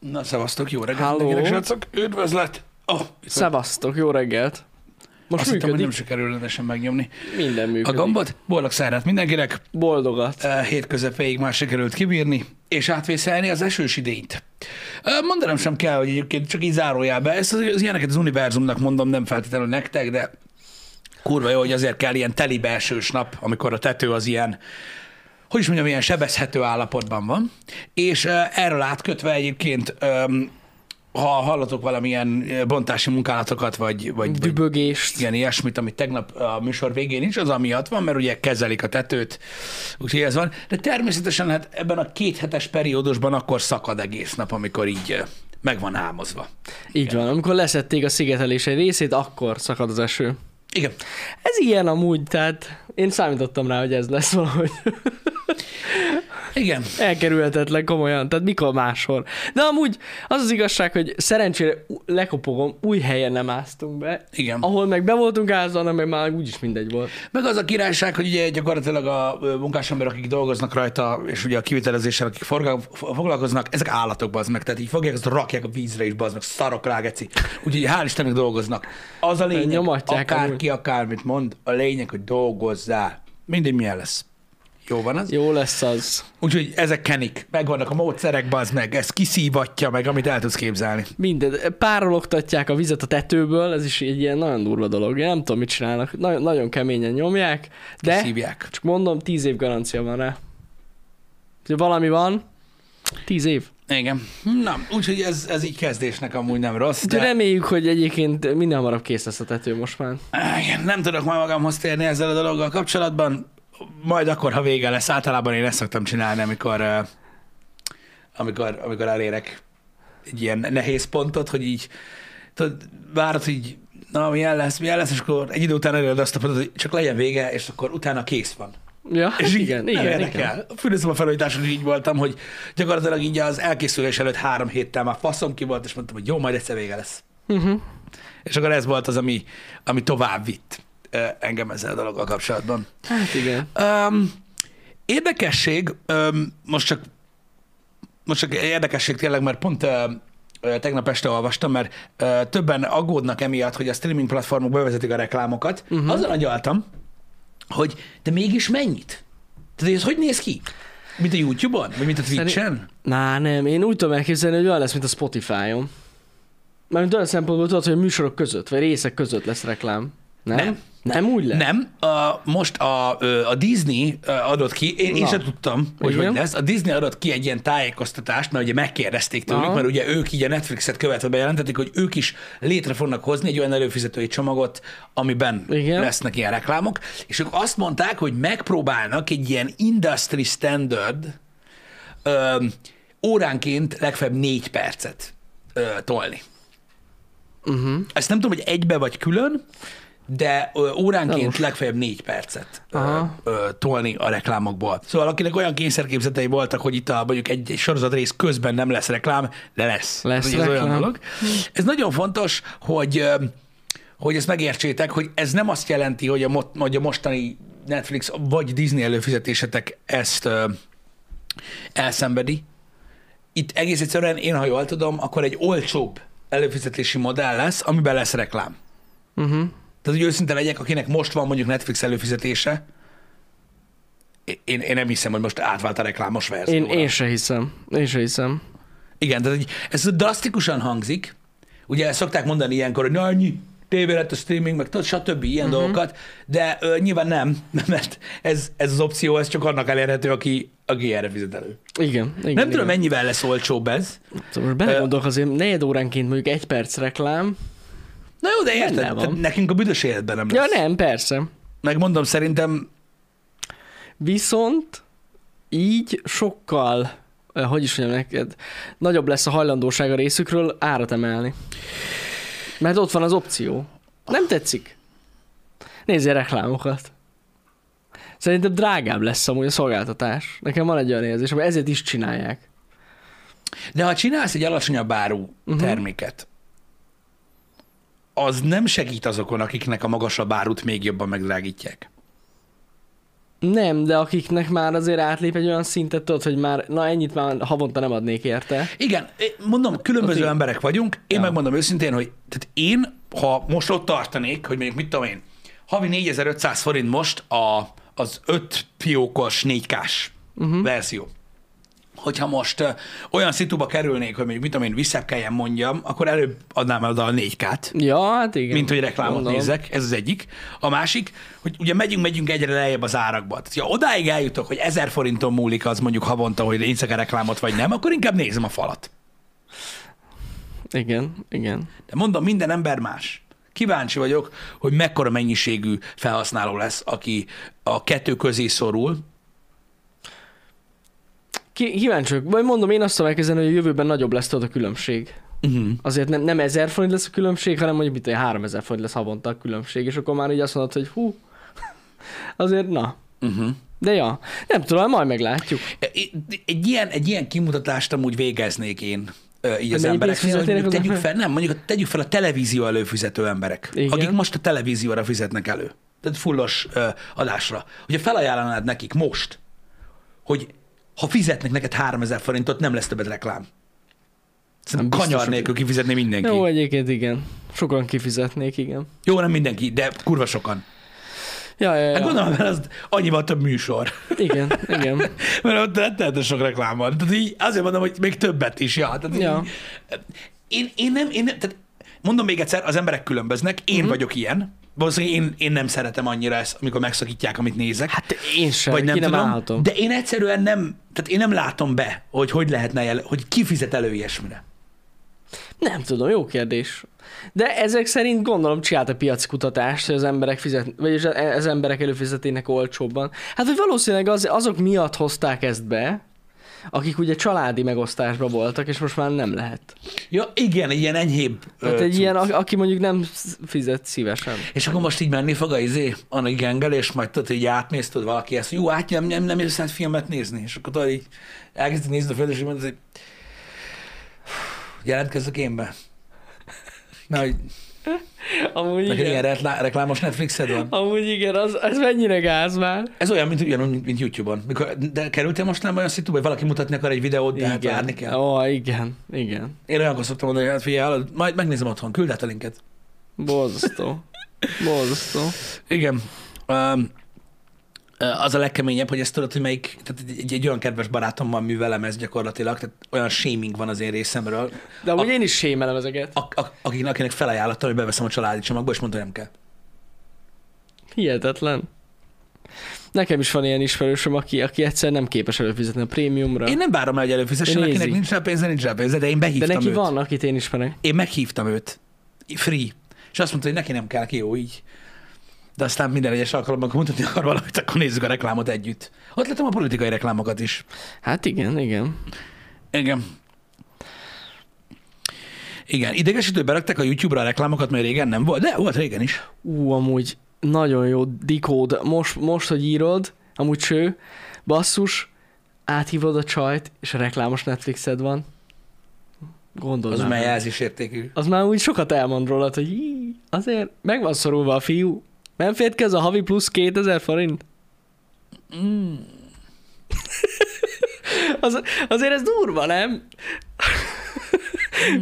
Na, szevasztok, jó reggelt Halló. mindenkinek, srácok. Üdvözlet! Oh, Szevasztok, jó reggelt! Most azt hittem, hogy nem sikerül rendesen megnyomni. minden A működik. gombot, boldog szárát mindenkinek, Boldogat. Eh, hét közepéig már sikerült kibírni, és átvészelni az esős idényt. Eh, Mondanom sem kell, hogy egyébként csak így zárójelbe, ezt az, az ilyeneket az univerzumnak mondom, nem feltétlenül nektek, de kurva jó, hogy azért kell ilyen teli esős nap, amikor a tető az ilyen, hogy is mondjam, ilyen sebezhető állapotban van, és erről átkötve egyébként, ha hallatok valamilyen bontási munkálatokat, vagy, vagy, vagy Dübögést. igen, ilyesmit, amit tegnap a műsor végén is, az amiatt van, mert ugye kezelik a tetőt, úgyhogy ez van. De természetesen hát ebben a két hetes periódusban akkor szakad egész nap, amikor így meg van álmozva. Így van, amikor leszették a szigetelés egy részét, akkor szakad az eső. Igen. Ez ilyen amúgy, tehát én számítottam rá, hogy ez lesz valahogy. Igen. Elkerülhetetlen komolyan, tehát mikor máshol. De amúgy az az igazság, hogy szerencsére lekopogom, új helyen nem áztunk be. Igen. Ahol meg be voltunk ázva, meg már úgyis mindegy volt. Meg az a királyság, hogy ugye gyakorlatilag a ö, munkásemberek, akik dolgoznak rajta, és ugye a kivitelezéssel, akik forga- foglalkoznak, ezek állatok, bazd meg, tehát így fogják, azt rakják a vízre is, bazd meg, szarok rá, geci. Úgyhogy hál' Istennek dolgoznak. Az a lényeg, Nyomatják akárki akármit mond, a lényeg, hogy dolgozzál. Mindegy milyen lesz. Jó van az? Jó lesz az. Úgyhogy ezek kenik, megvannak a módszerek, bazd meg, ez kiszívatja meg, amit el tudsz képzelni. Minden. Párologtatják a vizet a tetőből, ez is egy ilyen nagyon durva dolog. Én nem tudom, mit csinálnak. Nagyon, nagyon keményen nyomják, de Szívják. csak mondom, tíz év garancia van rá. Ha valami van, tíz év. Igen. Na, úgyhogy ez, ez így kezdésnek amúgy nem rossz, De de reméljük, hogy egyébként minden hamarabb kész lesz a tető most már. igen, nem tudok majd magamhoz térni ezzel a dologgal kapcsolatban, majd akkor, ha vége lesz. Általában én ezt szoktam csinálni, amikor, amikor, amikor elérek egy ilyen nehéz pontot, hogy így tudod, várod, hogy na, milyen lesz, milyen lesz, és akkor egy idő után eléred azt a pontot, hogy csak legyen vége, és akkor utána kész van. Ja, És így igen, igen, igen. érdekel. A felújításon így voltam, hogy gyakorlatilag így az elkészülés előtt három héttel már faszom ki volt, és mondtam, hogy jó, majd egyszer vége lesz. Uh-huh. És akkor ez volt az, ami, ami tovább vitt engem ezzel a dologgal kapcsolatban. Hát igen. Um, érdekesség, um, most csak most csak érdekesség tényleg, mert pont uh, tegnap este olvastam, mert uh, többen aggódnak emiatt, hogy a streaming platformok bevezetik a reklámokat. Uh-huh. Azon agyaltam, hogy de mégis mennyit? Tehát ez hogy néz ki? Mint a YouTube-on? Vagy mint a Twitch-en? Ná, nem, én úgy tudom elképzelni, hogy olyan lesz, mint a Spotify-on. Mármint olyan szempontból tudod, hogy a műsorok között, vagy részek között lesz reklám. Nem? Nem. Nem úgy lesz? Nem, a, most a, a Disney adott ki, én, én sem tudtam, hogy Igen. hogy lesz, a Disney adott ki egy ilyen tájékoztatást, mert ugye megkérdezték tőlük, Aha. mert ugye ők így a Netflixet követve bejelentették, hogy ők is létre fognak hozni egy olyan előfizetői csomagot, amiben Igen. lesznek ilyen reklámok, és ők azt mondták, hogy megpróbálnak egy ilyen industry standard ö, óránként legfeljebb négy percet ö, tolni. Uh-huh. Ezt nem tudom, hogy egybe vagy külön, de Na óránként most. legfeljebb négy percet ö, Aha. ö, tolni a reklámokból. Szóval akinek olyan kényszerképzetei voltak, hogy itt a, mondjuk egy, egy sorozat rész közben nem lesz reklám, de lesz. Lesz ez olyan reklám. dolog. Ez nagyon fontos, hogy hogy ezt megértsétek, hogy ez nem azt jelenti, hogy a, mo- hogy a mostani Netflix vagy Disney előfizetésetek ezt ö, elszenvedi. Itt egész egyszerűen én, ha jól tudom, akkor egy olcsóbb előfizetési modell lesz, amiben lesz reklám. Uh-huh. Tehát, hogy őszinte legyek, akinek most van mondjuk Netflix előfizetése, én, én nem hiszem, hogy most átvált a reklámos verzióra. Én, én se hiszem. Én se hiszem. Igen, tehát ez drasztikusan hangzik. Ugye szokták mondani ilyenkor, hogy annyi tévé lett a streaming, meg tudod, stb. ilyen uh-huh. dolgokat, de ö, nyilván nem, mert ez, ez az opció, ez csak annak elérhető, aki, aki erre fizet elő. Igen. igen nem igen. tudom, mennyivel lesz olcsóbb ez. Most belegondolok azért negyed óránként mondjuk egy perc reklám. Na jó, de érted, van. nekünk a büdös életben nem Ja lesz. nem, persze. Megmondom, szerintem Viszont így sokkal, eh, hogy is mondjam neked, nagyobb lesz a hajlandóság a részükről árat emelni. Mert ott van az opció. Nem tetszik? Nézzél reklámokat. Szerintem drágább lesz amúgy a szolgáltatás. Nekem van egy olyan érzés, hogy ezért is csinálják. De ha csinálsz egy alacsonyabb áru uh-huh. Terméket, az nem segít azokon, akiknek a magasabb árut még jobban megdrágítják. Nem, de akiknek már azért átlép egy olyan szintet, tudod, hogy már, na ennyit már havonta nem adnék érte. Igen, mondom, különböző Ott emberek vagyunk. Én Ja. megmondom őszintén, hogy tehát én, ha most ott tartanék, hogy mondjuk mit tudom én, havi 4500 forint most a, az 5 fiókos 4K-s uh-huh. verzió. Hogyha most olyan szituba kerülnék, hogy mondjuk mit tudom én, vissza kelljen mondjam, akkor előbb adnám el a 4K-t, Ja, hát igen. mint hogy reklámot Gondolom. nézek, ez az egyik. A másik, hogy ugye megyünk, megyünk egyre lejjebb az árakba. Tehát, ha odáig eljutok, hogy 1000 forinton múlik az mondjuk havonta, hogy nézek a reklámot vagy nem, akkor inkább nézem a falat. Igen, igen. De mondom, minden ember más. Kíváncsi vagyok, hogy mekkora mennyiségű felhasználó lesz, aki a kettő közé szorul. Ki- Kíváncsi vagyok. Vagy mondom, én azt tudom elkezdeni, hogy a jövőben nagyobb lesz tudod a különbség. Uh-huh. Azért nem, nem 1000 forint lesz a különbség, hanem mondjuk mit tudom, 3000 forint lesz havonta a különbség, és akkor már így azt mondod, hogy hú, azért na. Uh-huh. De ja, nem tudom, majd meglátjuk. Egy ilyen, egy ilyen kimutatást amúgy végeznék én így az hogy fizetnének mondjuk az tegyük fel, nem, mondjuk tegyük fel a televízió előfizető emberek, Igen. akik most a televízióra fizetnek elő. Tehát fullos ö, adásra. Hogyha felajánlanád nekik most, hogy ha fizetnek neked 3000 forintot, nem lesz többet reklám. Szerintem biztos, kanyar nélkül kifizetné mindenki. Jó, egyébként igen. Sokan kifizetnék, igen. Jó, nem mindenki, de kurva sokan. Ja, ja, ja. Hát gondolom, mert az annyival több műsor. Igen, igen. Mert ott rettenetes sok reklám van. Tehát így azért mondom, hogy még többet is. Ja, tehát Ja. így, én, én, nem, én nem, tehát mondom még egyszer, az emberek különböznek, én uh-huh. vagyok ilyen. Valószínűleg én, én nem szeretem annyira ezt, amikor megszakítják, amit nézek. Hát én sem, vagy nem ki nem tudom, állhatom. de én egyszerűen nem, tehát én nem látom be, hogy hogy lehetne, el, hogy ki fizet elő ilyesmire. Nem tudom, jó kérdés. De ezek szerint gondolom csinált a piaci kutatást, hogy az emberek fizet, vagyis az emberek előfizetének olcsóbban. Hát, hogy valószínűleg az, azok miatt hozták ezt be, akik ugye családi megosztásban voltak, és most már nem lehet. Ja, igen, ilyen enyhébb. Tehát egy cucc. ilyen, a- aki mondjuk nem fizet szívesen. És akkor most így menni fog a izé, Anna Gengel, és majd tudod, hogy átmész, tudod, valaki ezt, jó, át nem, nem, nem érsz át filmet nézni, és akkor tudod, így elkezded nézni a földet, és mondod, hogy jelentkezzek én be. Mert hogy Amúgy neked ilyen igen. reklá- reklámos Netflixed van. Amúgy igen, az, ez mennyire gáz már. Ez olyan, mint, ugyanúgy, mint, mint YouTube-on. Mikor, de kerültél most nem olyan szitu, hogy valaki mutatni akar egy videót, de hát várni kell. Ó, igen, igen. Én olyankor szoktam mondani, hogy hát figyelj, majd megnézem otthon, küld át a linket. Borzasztó. Borzasztó. Igen. Um, az a legkeményebb, hogy ezt tudod, hogy melyik, tehát egy, egy, egy olyan kedves barátommal művelem ezt gyakorlatilag, tehát olyan shaming van az én részemről, De amúgy én is sémelem ezeket. ak- ak- akinek, akinek felajánlottam, hogy beveszem a családi csomagba, és mondta, hogy nem kell. Hihetetlen. Nekem is van ilyen ismerősöm, aki, aki egyszer nem képes előfizetni a prémiumra. Én nem várom el, hogy előfizessen, De akinek nézi. nincs rá pénze, nincs rá pénze, de én De behívtam neki őt. van, akit én ismerek. Én meghívtam őt. Free. És azt mondta, hogy neki nem kell ki, jó így. De aztán minden egyes alkalommal, amikor mutatni akar valamit, akkor nézzük a reklámot együtt. Ott lettem a politikai reklámokat is. Hát igen, igen. Igen. Igen, idegesítő beraktak a YouTube-ra a reklámokat, mert régen nem volt, de volt régen is. Ú, amúgy nagyon jó decode. Most, most, hogy írod, amúgy cső, basszus, áthívod a csajt, és a reklámos Netflixed van. Gondold Az már jelzésértékű. Az már úgy sokat elmond rólad, hogy azért meg van szorulva a fiú. Nem fért ki ez a havi plusz 2000 forint? Mm. Az, azért ez durva, nem?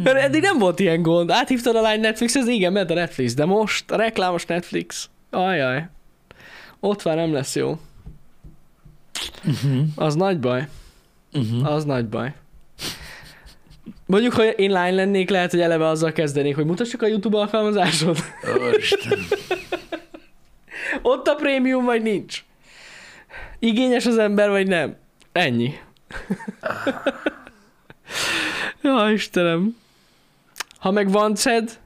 Mert eddig nem volt ilyen gond. Áthívtad a lány Netflix, ez igen, ment a Netflix, de most a reklámos Netflix. Ajaj. Ott már nem lesz jó. Uh-huh. Az nagy baj. Uh-huh. Az nagy baj. Mondjuk, ha én lány lennék, lehet, hogy eleve azzal kezdenék, hogy mutassuk a YouTube alkalmazásod. Isten. Ott a prémium, vagy nincs. Igényes az ember, vagy nem. Ennyi. ja, Istenem. Ha meg van CED,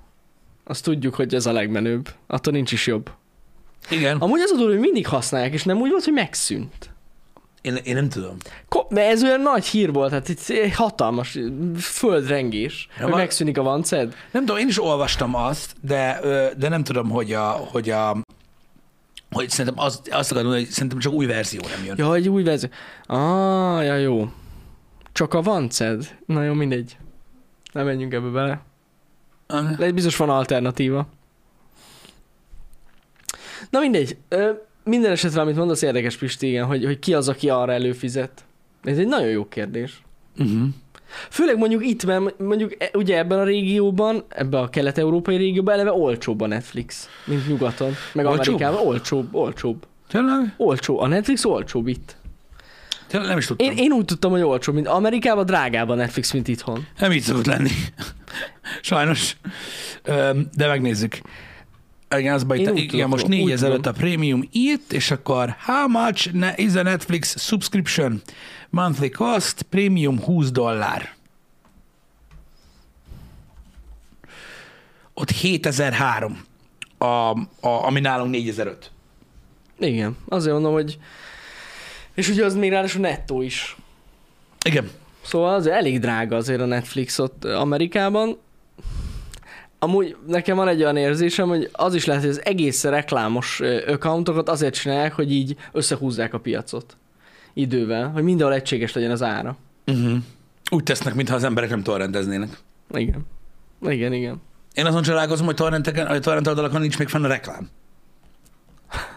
azt tudjuk, hogy ez a legmenőbb. Attól nincs is jobb. Igen. Amúgy az a durva, hogy mindig használják, és nem úgy volt, hogy megszűnt. Én, én nem tudom. Ko- de ez olyan nagy hír volt, hát itt egy hatalmas földrengés, Ja, hogy megszűnik a vanced. Nem tudom, én is olvastam azt, de, de nem tudom, hogy a, hogy a hogy szerintem az, azt akarom hogy szerintem csak új verzió nem jön. Ja, egy új verzió. Ah, ja, jó. Csak a vanced? Na jó, mindegy. Nem menjünk ebbe bele. De biztos van alternatíva. Na mindegy. Ö, minden esetre, amit mondasz, érdekes Pisti, igen, hogy, hogy ki az, aki arra előfizet. Ez egy nagyon jó kérdés. Uh-huh. Főleg mondjuk itt, mert mondjuk e- ugye ebben a régióban, ebben a kelet-európai régióban eleve olcsóbb a Netflix, mint nyugaton. Meg Olcsóbb? Amerikában olcsóbb, olcsóbb. Tényleg? Olcsó. A Netflix olcsóbb itt. Tényleg nem is tudtam. Én, én úgy tudtam, hogy olcsóbb, mint Amerikában drágább a Netflix, mint itthon. Nem így szokott lenni. Sajnos. De megnézzük. Igen, az baj, Én itt, úgy igen, tudom, most úgy 4000 tudom. a prémium itt, és akkor how much ne- is a Netflix subscription? Monthly cost, prémium 20 dollár. Ott 7003, a, a, ami nálunk 4005. Igen, azért mondom, hogy... És ugye az még ráadásul nettó is. Igen. Szóval az elég drága azért a Netflix ott Amerikában. Amúgy nekem van egy olyan érzésem, hogy az is lehet, hogy az egész reklámos accountokat azért csinálják, hogy így összehúzzák a piacot idővel, hogy mindenhol egységes legyen az ára. Uh-huh. Úgy tesznek, mintha az emberek nem torrendeznének. Igen. Igen, igen. Én azon csodálkozom, hogy torrenteken, hogy torrent oldalakon nincs még fenn a reklám.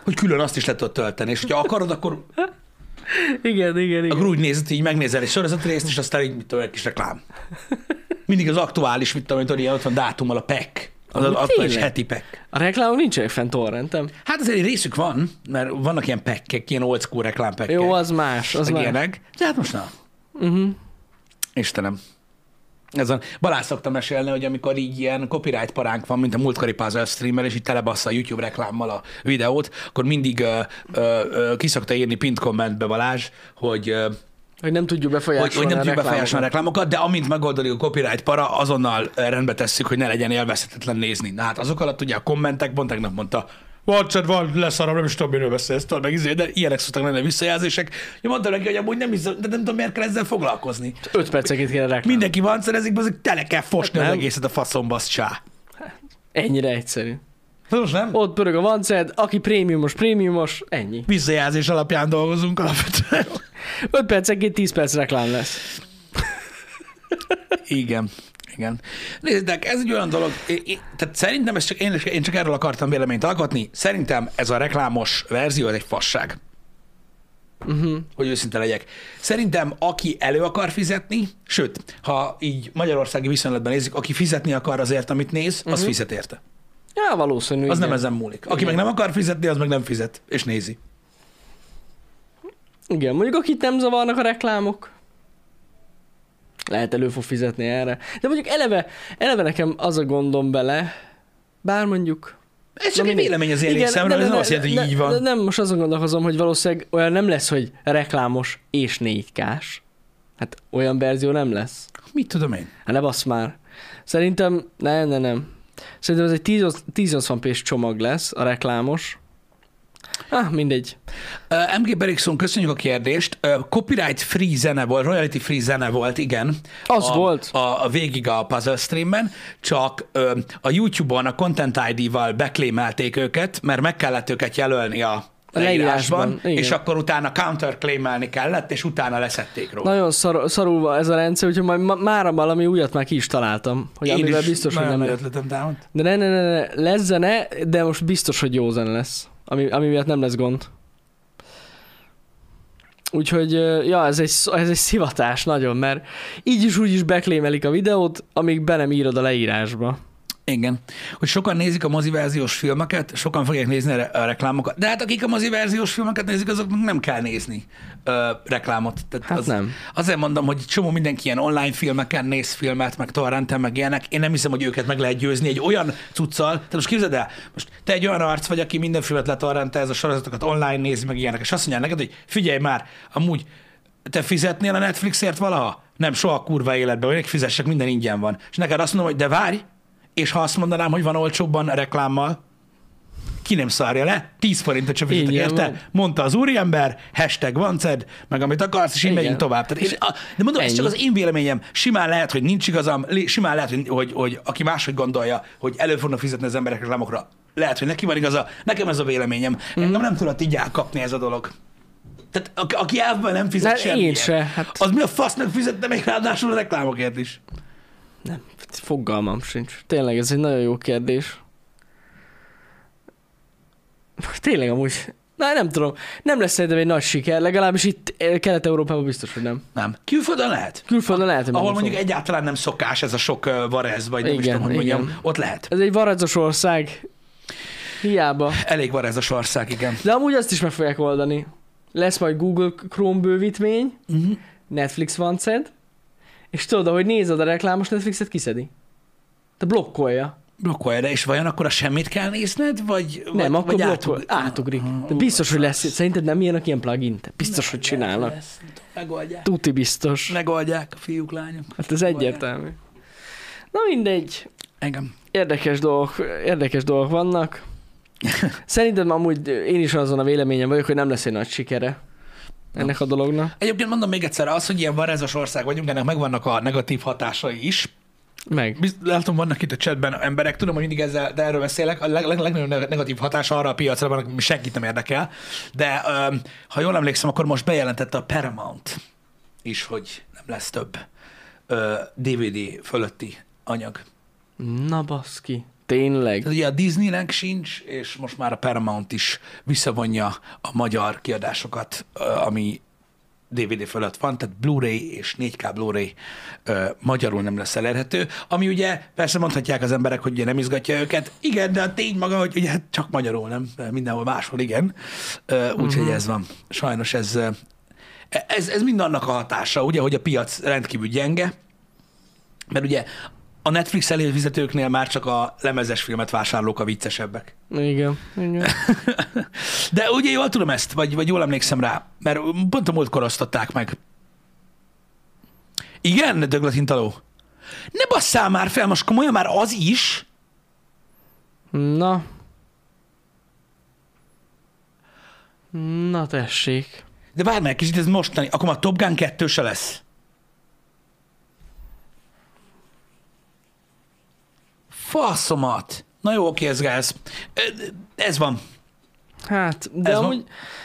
Hogy külön azt is le tudod tölteni, és hogyha akarod, akkor, Igen, igen, igen. akkor úgy nézed, így megnézel egy sorozatrészt, és aztán így, mit tudom, egy kis reklám. Mindig az aktuális, mit tudom, hogy ilyen ott van dátummal a PEC. Az, Amúgy aktuális tényleg? heti PEC. A reklámok nincsenek fent torrentem. Hát azért egy részük van, mert vannak ilyen pekkek, ilyen old school reklámpekkek. Jó, az más, az más. ilyenek. De hát most na. Uh-huh. Istenem. Ez a, Balázs szoktam mesélni, hogy amikor így ilyen copyright paránk van, mint a múltkori puzzle streamer, és így telebassza a YouTube reklámmal a videót, akkor mindig ö, ö, ö, ki szokta írni pint kommentbe Balázs, hogy, ö, Hogy nem tudjuk hogy, befolyásolni hogy nem a tudjuk befolyásolni a reklámokat. de amint megoldódik a copyright para, azonnal ö, rendbe tesszük, hogy ne legyen élvezhetetlen nézni. Na hát azok alatt ugye a kommentek, pont tegnap mondta, Watched van, leszarom, nem is tudom, miről beszélsz, tudod, meg izé, de ilyenek szoktak lenni a visszajelzések. Én mondtam neki, hogy amúgy nem, is, de nem tudom, miért kell ezzel foglalkozni. Öt percenként kéne reklám. Mindenki van, szerezik, azok tele kell fosni Hát az nem. egészet a faszomba, csá. Ennyire egyszerű. Most nem? Ott pörög a vanced, aki prémiumos, prémiumos, ennyi. Visszajelzés alapján dolgozunk alapvetően. 5 percenként 10 perc reklám lesz. Igen. Igen. Nézzétek, ez egy olyan dolog, én, én, tehát szerintem ez csak, én, én csak erről akartam véleményt alkotni, szerintem ez a reklámos verzió, ez egy fasság. Uh-huh. hogy őszinte legyek. Szerintem, aki elő akar fizetni, sőt, ha így magyarországi viszonylatban nézzük, aki fizetni akar azért, amit néz, az Mhm. fizet érte. Ja, valószínű. Az igen. nem ezen múlik. Aki Igen. meg nem akar fizetni, az meg nem fizet, és nézi. Igen, mondjuk akit nem zavarnak a reklámok, lehet elő fog fizetni erre. De mondjuk eleve, eleve nekem az a gondom bele, bár mondjuk... Ez csak egy vélemény az én részemről, ez nem azt jelenti, hogy így van. De nem, most azon gondolkozom, hogy valószínűleg olyan nem lesz, hogy reklámos és 4K-s. Hát olyan verzió nem lesz. Mit tudom én? Hát ne bassz már. Szerintem, nem, nem, nem. Szerintem ez egy 10 1080p-s csomag lesz, a reklámos. Ah, mindegy. Uh, MG Berikson, köszönjük a kérdést. Uh, copyright free zene volt, royalty free zene volt, igen. Az a, volt. A, a végig a puzzle streamben, csak uh, a YouTube-on a Content ID-val beklémelték őket, mert meg kellett őket jelölni a A leírásban, leírásban, igen. és akkor utána counterclaimelni kellett, és utána leszették róla. Nagyon szar, szarul van ez a rendszer, úgyhogy majd ma, mára valami újat már ki is találtam. Hogy Én amivel biztos, hogy nem ötletem támad. De ne, ne, ne, ne, lesz zene, de most biztos, hogy jó zene lesz. Ami, ami miatt nem lesz gond. Úgyhogy, ja, ez egy, ez egy szivatás nagyon, mert így is úgy is beklémelik a videót, amíg be nem írod a leírásba. Igen. Hogy sokan nézik a moziverziós filmeket, sokan fogják nézni a, re- a reklámokat, de hát akik a moziverziós filmeket nézik, azoknak nem kell nézni ö, reklámot. Tehát Hát az, nem. Azért mondom, hogy csomó mindenki ilyen online filmeken néz filmet, meg torrenten, meg ilyenek. Én nem hiszem, hogy őket meg lehet győzni egy olyan cuccal. Tehát most képzeld el, most te egy olyan arc vagy, aki minden filmet letorrente, ez a sorozatokat online nézi, meg ilyenek, és azt mondja neked, hogy figyelj már, amúgy te fizetnél a Netflixért valaha? Nem, soha a kurva életben, hogy fizessek, minden ingyen van. És neked azt mondom, hogy de várj, és ha azt mondanám, hogy van olcsóbban reklámmal, ki nem szarja le, 10 forintot sem fizetek érte, van. mondta az úriember, hashtag vanced, meg amit akarsz, és így Igen. megyünk tovább. Tehát én, de mondom, ez Ennyi. csak az én véleményem. Simán lehet, hogy nincs igazam, simán lehet, hogy, hogy, hogy aki máshogy gondolja, hogy elő fognak fizetni az emberek reklámokra. Lehet, hogy neki van igaza, nekem ez a véleményem. Mhm. Engem nem tudott így elkapni ez a dolog. Tehát aki, elvben nem fizet semmit. én se, hát- Az mi a fasznak fizette még ráadásul a reklámokért is? Nem, fogalmam sincs. Tényleg ez egy nagyon jó kérdés. Tényleg amúgy Na, nem tudom. Nem lesz szerintem egy nagy siker, legalábbis itt eh, Kelet-Európában biztos, hogy nem. Nem. Külföldön lehet. Külföldön lehet, hogy Ahol mondjuk fog. egyáltalán nem szokás ez a sok uh, varez, vagy nem is Igen, tudom, hogy mondjam, igen. ott lehet. Ez egy varázsos ország. Hiába. Elég varezos ország, igen. De amúgy azt is meg fogják oldani. Lesz majd Google Chrome bővítmény, Uh-huh. Netflix van szed, és tudod, hogy nézed a reklámos Netflixet, kiszedi. Te blokkolja. Blokkolja, de és vajon akkor a semmit kell nézned, vagy Nem, vagy, akkor vagy blokkol, átug- átugrik. Aha, De biztos, hogy lesz. Szerinted nem ilyenek ilyen plugin? Te Biztos, hogy csinálnak. Lesz, Megoldják. Tuti biztos. Megoldják a fiúk, lányok. Hát ez egyértelmű. Na mindegy. Engem. Érdekes dolgok, érdekes dolgok vannak. Szerintem amúgy én is azon a véleményem vagyok, hogy nem lesz egy nagy sikere ennek a dolognak. Egyébként mondom még egyszer, az, hogy ilyen varezos ország vagyunk, ennek megvannak a negatív hatásai is. Meg. Látom, vannak itt a chatben emberek, tudom, hogy mindig ezzel, de erről beszélek, a leg, leg, legnagyobb negatív hatása arra a piacra ami senkit nem érdekel, de öm, ha jól emlékszem, akkor most bejelentette a Paramount is, hogy nem lesz több ö, DVD fölötti anyag. Na baszki. Tényleg. Tehát ugye a Disneynek sincs, és most már a Paramount is visszavonja a magyar kiadásokat, ami DVD fölött van, tehát Blu-ray és 4K Blu-ray ö, magyarul nem lesz elérhető, ami ugye persze mondhatják az emberek, hogy ugye nem izgatja őket. Igen, de a tény maga, hogy ugye hát csak magyarul nem, de mindenhol máshol igen. Úgyhogy Mhm. ez van. Sajnos ez, ö, ez, ez mind annak a hatása, ugye, hogy a piac rendkívül gyenge, mert ugye a Netflix előfizetőknél már csak a lemezes filmet vásárlók a viccesebbek. Igen. Igen. De ugye jól tudom ezt, vagy, vagy jól emlékszem rá, mert pont a múltkor osztották meg. Igen, döglatintaló? Ne basszál már fel, most komolyan már az is? Na. Na tessék. De várj meg, kicsit ez mostani, akkor már Top Gun 2 se lesz. Faszomat. Na jó, oké, ez gáz. Ez van. Hát, de Ez van. amúgy,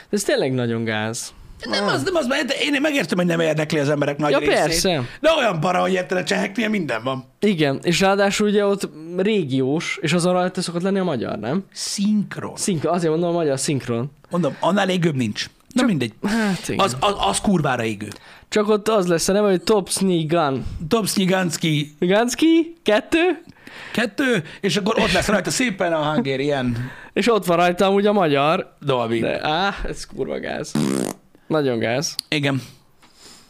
de ez tényleg nagyon gáz. Nem az, nem az, mert én megértem, hogy nem érdekli az emberek nagy Ja, részét. persze. De olyan para, hogy érted, a cseheknél minden van. Igen, és ráadásul ugye ott régiós, és azon rajta szokott lenni a magyar, nem? Szinkron. Szinkron, azért mondom a magyar szinkron. Mondom, annál égőbb nincs. Na mindegy. Hát igen. Az, az, az kurvára égő. Csak ott az lesz a neve, hogy Top Sneak Gun. Dobsznyi Ganski Ganski, kettő, kettő, és akkor ott lesz rajta szépen a Hungarian és ott van rajta amúgy a magyar. Dolby. De á, ez kurva gáz. Nagyon gáz. Igen.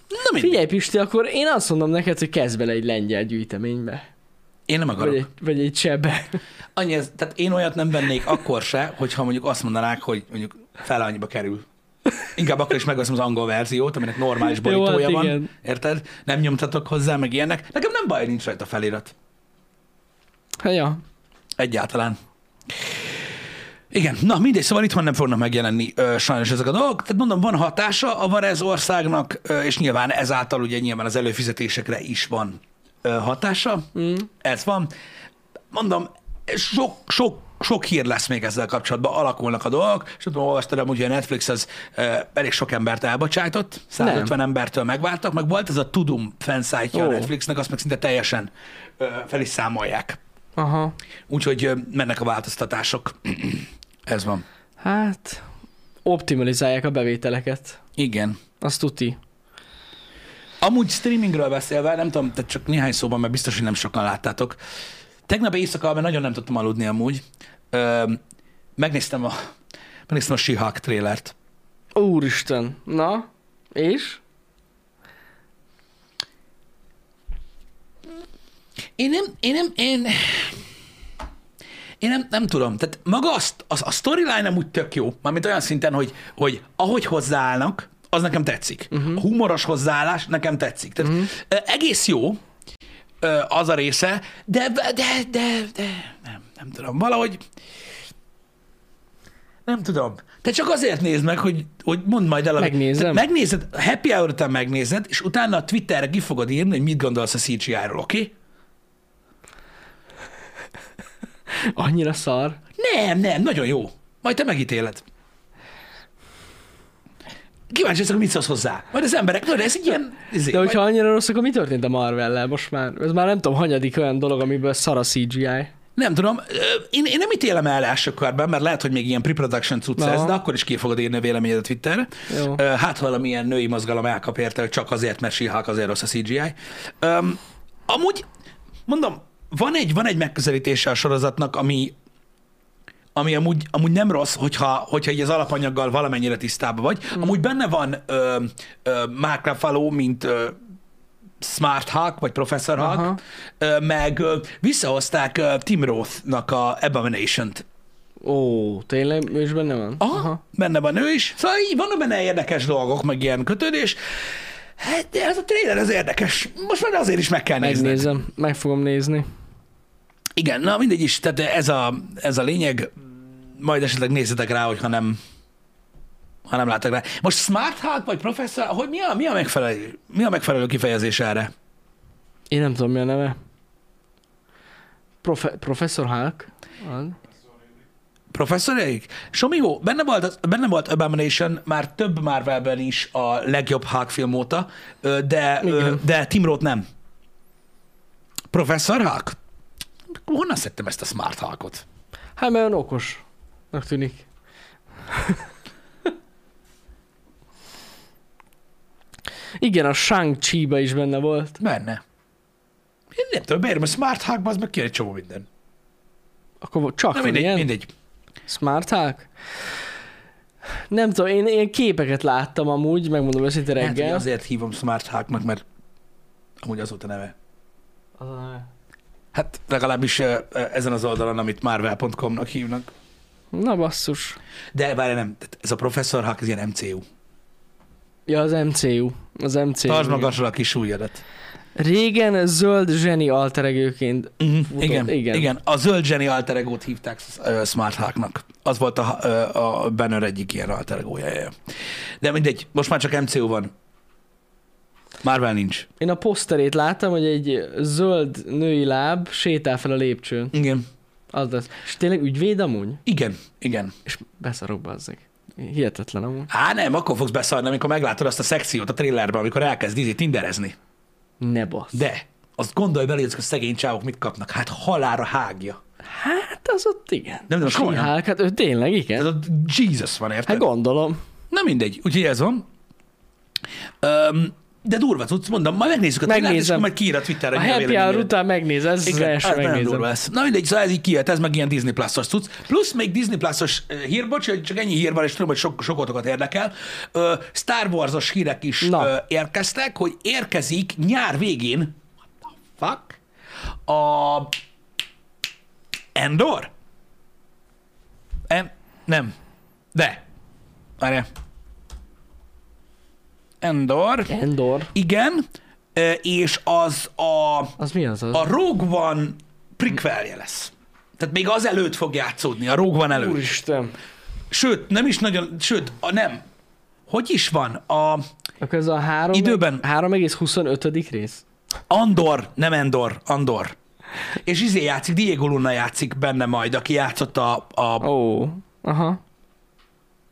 Na mindegy. Figyelj Pisti, akkor én azt mondom neked, hogy kezd bele egy lengyel gyűjteménybe. Én nem akarok. Vagy egy, vagy egy csebe. Annyi ez, tehát én olyat nem vennék akkor se, hogyha mondjuk azt mondanák, hogy mondjuk fel annyiba kerül. Inkább akkor is megveszem az angol verziót, aminek normális Jó, borítója hát van. igen. Érted? Nem nyomtatok hozzá, meg ilyenek. Nekem nem baj, nincs rajta felirat. Ja. Egyáltalán. Igen, na mindegy, szóval itthon nem fognak megjelenni ö, sajnos ezek a dolgok. Tehát mondom, van hatása a Varez országnak, ö, és nyilván ezáltal ugye nyilván az előfizetésekre is van ö, hatása. Mm. Ez van. Mondom, sok, sok, sok hír lesz még ezzel kapcsolatban, alakulnak a dolgok, és tudom, olvastad hogy a Netflix az ö, elég sok embert elbocsájtott, 150 nem. embertől megváltak, meg volt ez a Tudum fanszájtja a Ó. Netflixnek, azt meg szinte teljesen ö, fel is számolják. Aha. Úgyhogy mennek a változtatások. Ez van. Hát, optimalizálják a bevételeket. Igen. Azt tuti. Amúgy streamingről beszélve, nem tudom, tehát csak néhány szóban, mert biztos, hogy nem sokan láttátok. Tegnap éjszaka, mert nagyon nem tudtam aludni amúgy, ö, megnéztem a, megnéztem a She-Hulk trélert. Úristen. Na, és? Én nem, én nem, én, én nem, nem tudom. Tehát maga azt, az, a storyline amúgy tök jó, mármint olyan szinten, hogy, hogy ahogy hozzáállnak, az nekem tetszik. Uh-huh. A humoros hozzáállás nekem tetszik. Tehát uh-huh. egész jó az a része, de, de, de, de nem, nem tudom. Valahogy nem tudom. Te csak azért nézd meg, hogy, hogy mondd majd el. Megnézem. Tehát Megnézed, happy hour után megnézed, és utána a Twitterre ki fogod írni, hogy mit gondolsz a CGI-ról, oké? Okay? Annyira szar. Nem, nem, nagyon jó. Majd te megítéled. Kíváncsi leszek, hogy mit szólsz hozzá. Majd az emberek, tudod, ez egy ilyen... Izé, De hogyha majd, annyira rossz, akkor mi történt a Marvel-lel most már? Ez már nem tudom, hanyadik olyan dolog, amiből szar a CGI. Nem tudom, én, én nem ítélem el első körben, mert lehet, hogy még ilyen pre-production cucc ez, de akkor is ki fogod írni a véleményed a Twitterre. Jó. Hát valamilyen női mozgalom elkap érte, csak azért, mert she azért rossz a CGI. Öm, amúgy, mondom, van egy, van egy megközelítése a sorozatnak, ami, ami amúgy, amúgy nem rossz, hogyha, hogyha így az alapanyaggal valamennyire tisztában vagy. Mm. Amúgy benne van ö, ö, Mark Ruffalo, mint ö, Smart Hawk, vagy Professor Hawk, Aha. ö, meg ö, visszahozták ö, Tim Roth-nak a Abomination-t. Ó, tényleg ő is benne van? Aha, Aha. benne van ő is. Szóval így vannak benne érdekes dolgok, meg ilyen kötődés. Hát, de ez a trailer az érdekes. Most már azért is meg kell. Megnézem, meg fogom nézni. Igen, na mindegy is, tehát ez a, ez a lényeg. Majd esetleg nézzetek rá, hogyha nem, ha nem láttak rá. Most Smart Hawk vagy Professor, hogy mi a, mi a, megfelelő, mi a megfelelő kifejezés erre? Én nem tudom, mi a neve. Profe- Professor Hulk? Professzorék? Somigó, benne volt, benne volt Abomination már több Marvelben is a legjobb Hulk film óta, de, Igen. de Tim Roth nem. Professor Hulk? Honnan szedtem ezt a Smart Hulkot? Hát mert olyan okosnak tűnik. Igen, a Shang-Chi-ba is benne volt. Benne. Én nem tudom, miért, mert Smart Hulk az meg ki egy csomó minden. Akkor csak Na mindegy, ilyen? mindegy. Smart Hulk? Nem tudom, én, én képeket láttam amúgy, megmondom őszintén hogy reggel. azért hívom Smart Hulknak, mert amúgy az volt a neve. Az a neve. Hát legalábbis ezen az oldalon, amit marvel.com-nak hívnak. Na basszus. De várj, nem, ez a Professor Hulk, ez ilyen MCU. Ja, az MCU. Az MCU. Tartsd magasra a kis súlyodat. Régen zöld zseni alteregőként. Uh-huh. Futott, Igen, igen, igen. A zöld Jenny alter egót hívták uh, Smart Hulknak. Az volt a, ö, a Banner egyik ilyen alter egója. ja, ja. De mindegy, most már csak MCU van. Marvel nincs. Én a poszterét láttam, hogy egy zöld női láb sétál fel a lépcsőn. Igen. Az lesz. És tényleg ügyvéd amúgy? Igen, igen. És beszarok bazzeg. Hihetetlen amúgy. Á, nem, akkor fogsz beszarni, amikor meglátod azt a szekciót a trailerben, amikor elkezd izé tinderezni. Ne bassz. De, azt gondolj bele, hogy a szegény csávok mit kapnak. Hát halára hágja. Hát az ott igen. Nem, nem, komolyan. Sihálk, hát ő tényleg Ez igen. a Jesus van, érted? Hát gondolom. Na mindegy, úgyhogy ez van. Öm, de durva tudsz, mondom, majd megnézzük a trailert, és akkor majd kiír a Twitterre, A happy hour után megnéz, ez Igen, első hát megnézem. durva lesz. Na mindegy, szóval ez így kijött, ez meg ilyen Disney Plus-os cucc. Plusz még Disney Plus-os ö, hír, bocs, hogy csak ennyi hír van, és tudom, hogy sok, sokotokat érdekel. Star Wars-os hírek is Na. érkeztek, hogy érkezik nyár végén, what the fuck, a Endor? En, nem. De. Várjál. Endor. Endor. Igen, és az a, Az mi az az? a Rogue One prequelje lesz. Tehát még az előtt fog játszódni, a Rogue One előtt. Úristen. Sőt, nem is nagyon, sőt, a, nem. Hogy is van? A Akkor ez a három, Időben. 3,25. rész? Andor, nem Endor, Andor. És izé játszik, Diego Luna játszik benne majd, aki játszott a, a, Ó, aha.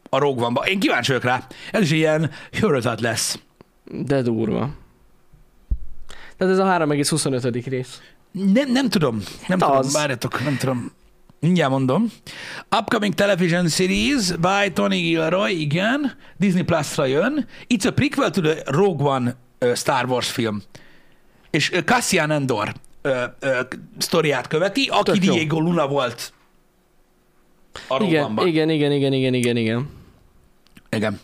A Rogue One-ba. Én kíváncsi vagyok rá. Ez is ilyen hörötet lesz. De durva. Tehát ez a 3,25. rész. Nem, nem tudom. Nem Hát tudom. az. Várjatok, nem tudom. Mindjárt mondom. Upcoming television series by Tony Gilroy, igen. Disney Plus-ra jön. It's a prequel to the Rogue One uh, Star Wars film. És uh, Cassian Endor uh, uh, sztoriát követi, aki Tök jó. Diego Luna volt a Rogue Igen, igen, igen, igen, igen, igen, igen. Igen.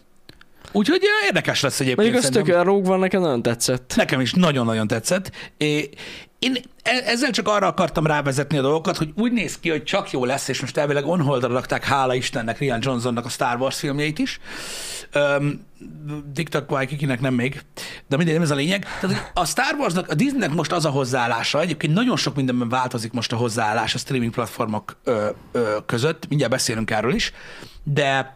Úgyhogy érdekes lesz egyébként. Mondjuk az szerintem. tök, a Rogue van nekem nagyon tetszett. Nekem is nagyon-nagyon tetszett. É, Én e- ezzel csak arra akartam rávezetni a dolgokat, hogy úgy néz ki, hogy csak jó lesz, és most elvileg on hold rakták, hála Istennek, Rian Johnsonnak a Star Wars filmjeit is. Um, TikTok Waikiki-nek nem még, de mindegy, nem ez a lényeg. Tehát a Star Warsnak, a Disneynek most az a hozzáállása, egyébként nagyon sok mindenben változik most a hozzáállás a streaming platformok ö, ö, között, mindjárt beszélünk erről is, de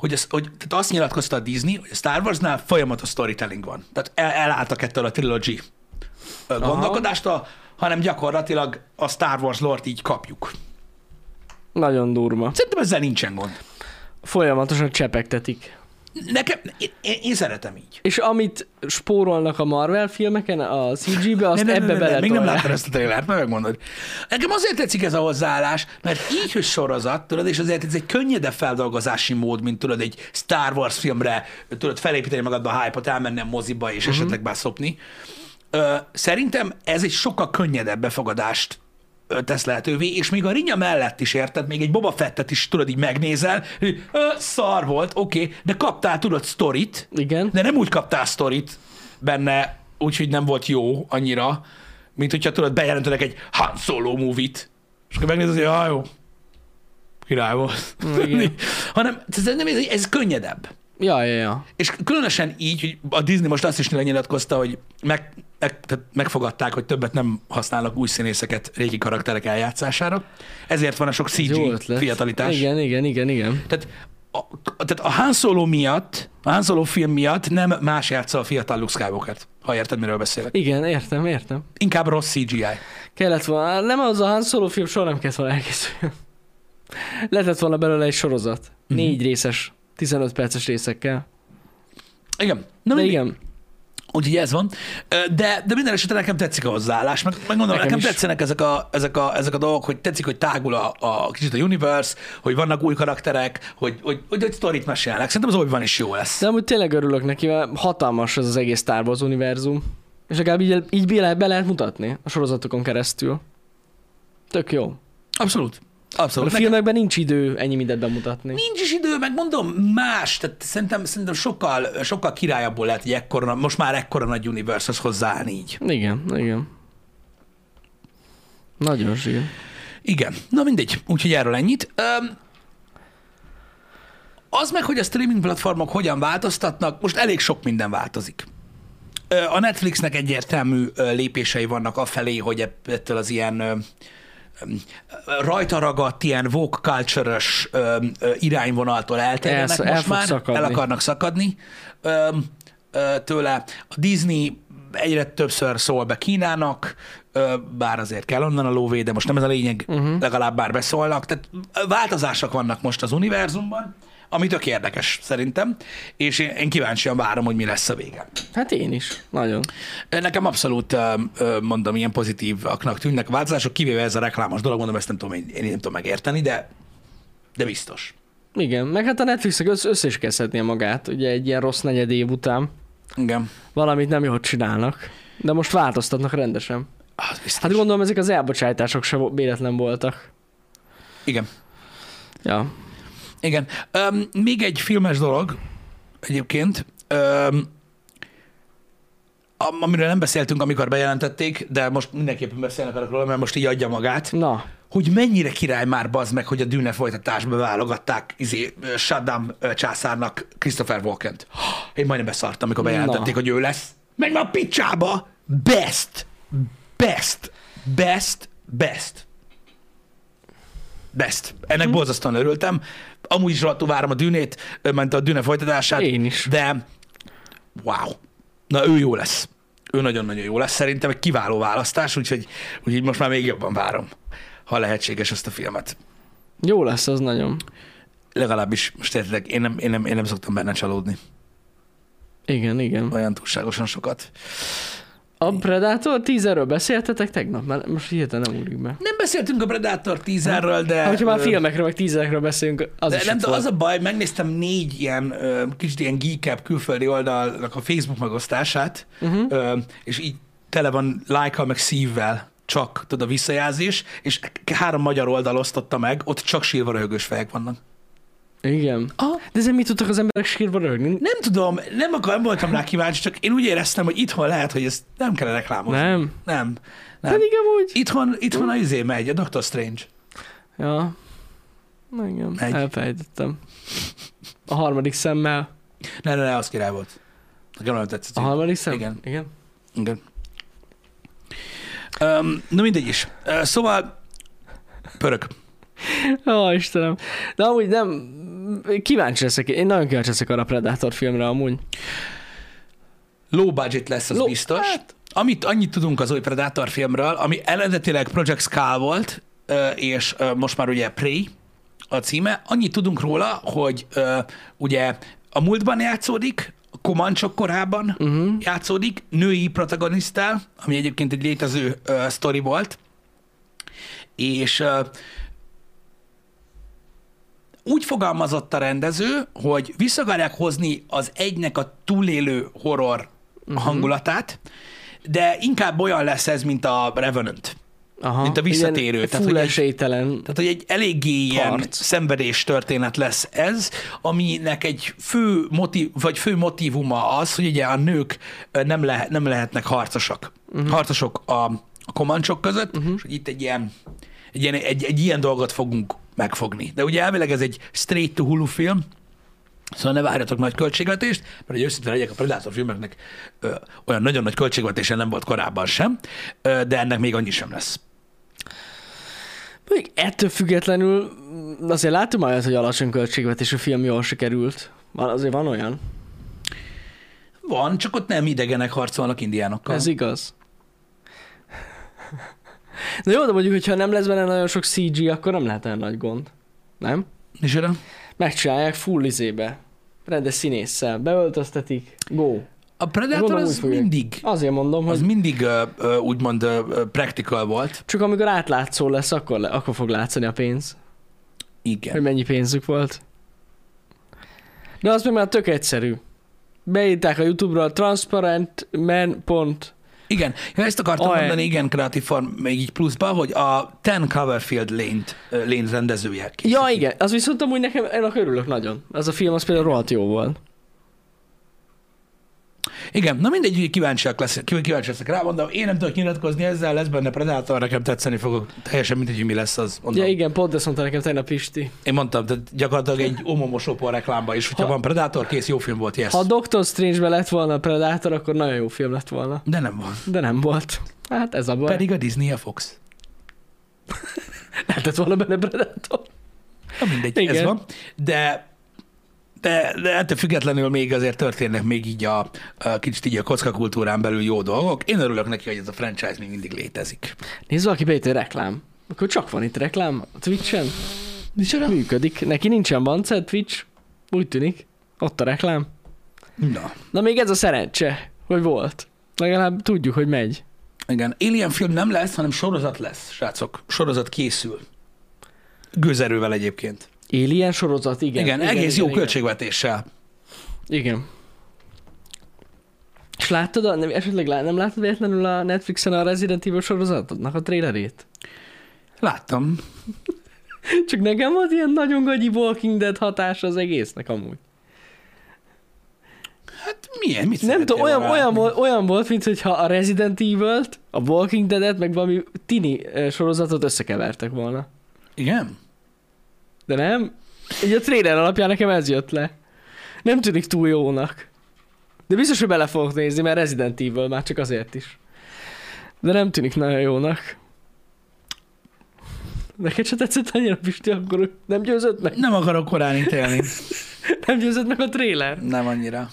hogy, az, hogy tehát azt nyilatkozta a Disney, hogy a Star Warsnál folyamatos storytelling van. Tehát el, elálltak ettől a trilogy gondolkodástól, hanem gyakorlatilag a Star Wars lort így kapjuk. Nagyon durva. Szerintem ezzel nincsen gond. Folyamatosan csepegtetik. Nekem, én, én, szeretem így. És amit spórolnak a Marvel filmeken, a CG-be, azt Ne, ne, ebbe ne, ne, ne, Még nem bele láttad ezt a trailert, meg megmondod. Nekem azért tetszik ez a hozzáállás, mert így, hogy sorozat, tudod, és azért ez egy könnyedebb feldolgozási mód, mint tudod, egy Star Wars filmre, tudod, felépíteni magadba a hype-ot, elmenni a moziba, és uh-huh. esetleg beszopni. Ö, szerintem ez egy sokkal könnyedebb befogadást tesz lehetővé, és még a rinya mellett is érted, még egy Boba Fettet is tudod így megnézel, hogy ö, szar volt, oké, okay, de kaptál tudod sztorit, Igen. de nem úgy kaptál sztorit benne, úgyhogy nem volt jó annyira, mint hogyha tudod, bejelentenek egy Han Solo movie-t, és akkor megnézed, hogy ah, jó, király volt. Hanem ez, nem, ez, ez könnyedebb. Ja, ja, ja. És különösen így, hogy a Disney most azt is lenyilatkozta, hogy meg, meg, tehát megfogadták, hogy többet nem használnak új színészeket régi karakterek eljátszására. Ezért van a sok CG fiatalitás. Igen, igen, igen, igen. Tehát a, tehát a Han Solo miatt, a Han Solo film miatt nem más játsza a fiatal Luke Skywalker-t, ha érted, miről beszélek. Igen, értem, értem. Inkább rossz CGI. Kellett volna, nem az a Han Solo film soha nem kellett volna elkészülni. Lehetett volna belőle egy sorozat. Mhm. Négy részes, 15 perces részekkel. Igen. Na, De igen, Úgyhogy ez van. De, de minden esetre nekem tetszik a hozzáállás. Meg, meg gondolom, nekem, Nekem tetszenek ezek a, ezek, a, ezek a dolgok, hogy tetszik, hogy tágul a, a kicsit a universe, hogy vannak új karakterek, hogy, hogy, hogy egy sztorit mesélnek. Szerintem az obi is jó lesz. de amúgy tényleg örülök neki, mert hatalmas ez az egész Star Wars univerzum. És legalább így, így be lehet mutatni a sorozatokon keresztül. Tök jó. Abszolút. A Abszolút. Nekem filmekben nincs idő ennyi mindent bemutatni. nincs is idő, meg mondom, más. Tehát szerintem, szerintem sokkal, sokkal királyabbul lehet egy ekkora, most már ekkora nagy universe hozzáállni így. Igen, igen. Nagyon zsír. Igen, na mindegy, úgyhogy erről ennyit. Öm, az meg, hogy a streaming platformok hogyan változtatnak, most elég sok minden változik. A Netflixnek egyértelmű lépései vannak afelé, hogy ettől az ilyen rajta ragadt, ilyen woke culture irányvonaltól elterjednek Elsz- el most fog már, szakadni. el akarnak szakadni tőle. A Disney egyre többször szól be Kínának, bár azért kell onnan a lóvé, de most nem ez a lényeg, uh-huh. legalább bár beszólnak. Tehát változások vannak most az univerzumban, ami tök érdekes szerintem, és én, én kíváncsian várom, hogy mi lesz a vége. Hát én is. Nagyon. Nekem abszolút, mondom, ilyen pozitívaknak tűnnek a változások, kivéve ez a reklámos dolog, mondom, ezt nem tudom, én, én nem tudom megérteni, de, de biztos. Igen, meg hát a Netflixnek össze, össze is magát, ugye egy ilyen rossz negyed év után. Igen. Valamit nem jót csinálnak. De most változtatnak rendesen. Az biztos. Hát gondolom ezek az elbocsátások se véletlen voltak. Igen. Ja. Igen. Um, még egy filmes dolog egyébként, um, am- amiről nem beszéltünk, amikor bejelentették, de most mindenképpen beszélnek arról mert most így adja magát, Na, hogy mennyire király már bazd meg, hogy a Dűne folytatásba válogatták izé, Saddam császárnak Christopher Walken-t. Én majdnem beszartam, amikor bejelentették, Na. hogy ő lesz. Menj már a picsába! Best! Best! Best! Best! Best. Ennek hm. borzasztóan örültem. Amúgy is rohadtul várom a dűnét, ment a dűne folytatását. Én is. De wow. Na ő jó lesz. Ő nagyon-nagyon jó lesz. Szerintem egy kiváló választás, úgyhogy, úgyhogy most már még jobban várom, ha lehetséges ezt a filmet. jó lesz az nagyon. Legalábbis, most érted, én nem, én, nem, én nem szoktam benne csalódni Igen, igen. olyan túlságosan sokat. A Predator 10-ről beszéltetek tegnap? Mert most hirtelen nem ugrik be. Nem beszéltünk a Predator 10-ről, de... Hát, hogyha már filmekről, meg tízekről beszélünk, az De is nem tudom, az a baj, megnéztem négy ilyen kicsit ilyen geekebb külföldi oldalnak a Facebook megosztását, Uh-huh. és így tele van lájkkal, meg szívvel csak tudod, a visszajelzés, és három magyar oldal osztotta meg, ott csak sírva röhögős fejek vannak. Igen. Ah, De ezen mit tudtak az emberek sírva röhögni? nem tudom, nem, akar, nem voltam rá kíváncsi, csak én úgy éreztem, hogy itthon lehet, hogy ezt nem kell reklámozni. Nem. Nem. nem. Pedig amúgy. Itthon, itthon a izé megy, a Doctor Strange. Ja. Na igen, Megy. elfelejtettem. A harmadik szemmel. Ne, ne, ne, az király volt. Nekem nagyon tetszett. A harmadik szem? Igen. Igen. Igen. Um, na mindegy is. Uh, szóval pörög. Ó, Istenem. De amúgy nem, kíváncsi leszek, én nagyon kíváncsi leszek arra a Predator filmre amúgy. Low budget lesz, az Low- biztos. hát- Amit annyit tudunk az új Predator filmről, ami eredetileg Project Skull volt, és most már ugye Prey a címe, annyit tudunk róla, hogy ugye a múltban játszódik, a komancsok korában Uh-huh. játszódik, női protagonisztál, ami egyébként egy létező sztori volt, és úgy fogalmazott a rendező, hogy vissza akarják hozni az egynek a túlélő horror uh-huh. hangulatát, de inkább olyan lesz ez, mint a Revenant. Aha. Mint a visszatérő, Ilyen tehát, hogy egy-. Tehát, hogy egy eléggé ilyen szenvedés történet lesz ez, aminek egy fő, motiv, vagy fő motivuma az, hogy ugye a nők nem, le, nem lehetnek harcosak. Uh-huh. Harcosok a, a komancsok között, uh-huh. és hogy itt egy ilyen, egy, ilyen, egy, egy ilyen dolgot fogunk megfogni. De ugye elvileg ez egy straight to Hulu film, Szóval ne várjatok nagy költségvetést, mert hogy őszintén legyek, a Predator filmeknek ö, olyan nagyon nagy költségvetése nem volt korábban sem, ö, de ennek még annyi sem lesz. Még ettől függetlenül azért látom már, hogy alacsony költségvetésű film jól sikerült. Azért van olyan. Van, csak ott nem idegenek harcolnak indiánokkal. Ez igaz. Na jó, de mondjuk, hogyha nem lesz benne nagyon sok CG, akkor nem lehet olyan nagy gond. Nem? És erre? Megcsinálják full izébe. Rendes színésszel. Beöltöztetik. Go. A Predator Gondolom, az mindig, Azért mondom, hogy az mindig uh, úgymond uh, practical volt. csak amikor átlátszó lesz, akkor, le, akkor fog látszani a pénz. Hogy Igen. mennyi pénzük volt. De az meg már tök egyszerű. Beírták a Youtube-ra transparent man pont. Igen, ja, ezt akartam Aj. mondani, igen, Creative Farm még így pluszba, hogy a Ten Coverfield Lane-t, Lane rendezője. Ja, igen, az viszont amúgy nekem, ennek örülök nagyon. Az a film, az például rohadt jó volt. Igen, na mindegy, kíváncsiak lesz, kíváncsi leszek rá, mondom, én nem tudok nyilatkozni ezzel, lesz benne Predator, nekem tetszeni fogok, teljesen mindegy, hogy mi lesz az. Mondom. Ja, igen, pont ezt mondta nekem tegnap Pisti. Én mondtam, tehát gyakorlatilag egy omomosopor reklámba is, hogyha Ha- van Predator, kész, jó film volt, yes. Ha Doctor Strange-be lett volna a Predator, akkor nagyon jó film lett volna. De nem van. De nem volt. Hát ez a baj. Pedig a Disney a Fox. Lehetett volna benne Predator. Na mindegy, Igen. ez van. De, de, de ettől függetlenül még azért történnek még így a, a kicsit így a kockakultúrán belül jó dolgok. Én örülök neki, hogy ez a franchise még mindig létezik. Nézd, valaki beírt egy reklám. Akkor csak van itt reklám a Twitch-en. Micsoda? Működik. Neki nincsen banced Twitch. Úgy tűnik. Ott a reklám. Na, Na még ez a szerencse, hogy volt. Legalább tudjuk, hogy megy. igen. Alien film nem lesz, hanem sorozat lesz, srácok. Sorozat készül. Gőzerővel egyébként. Alien sorozat, igen. Igen, igen egész jó költségvetéssel. Igen. És láttad, a, nem, esetleg lá, nem láttad véletlenül a Netflixen a Resident Evil sorozatnak a trailerét? Láttam. Csak nekem volt ilyen nagyon gagyi Walking Dead hatás az egésznek amúgy. Hát milyen? Mit Nem tudom, olyan, olyan, látni? volt, olyan volt, mint hogyha a Resident Evil-t, a Walking Dead-et, meg valami tini sorozatot összekevertek volna. Igen? De nem? Így a trailer alapján nekem ez jött le. Nem tűnik túl jónak. De biztos, hogy bele fogok nézni, mert Resident Evil már csak azért is. De nem tűnik nagyon jónak. Neked se tetszett annyira, Pisti, akkor nem győzött meg? Nem akarok korán ítélni. Nem győzött meg a trailer? Nem annyira.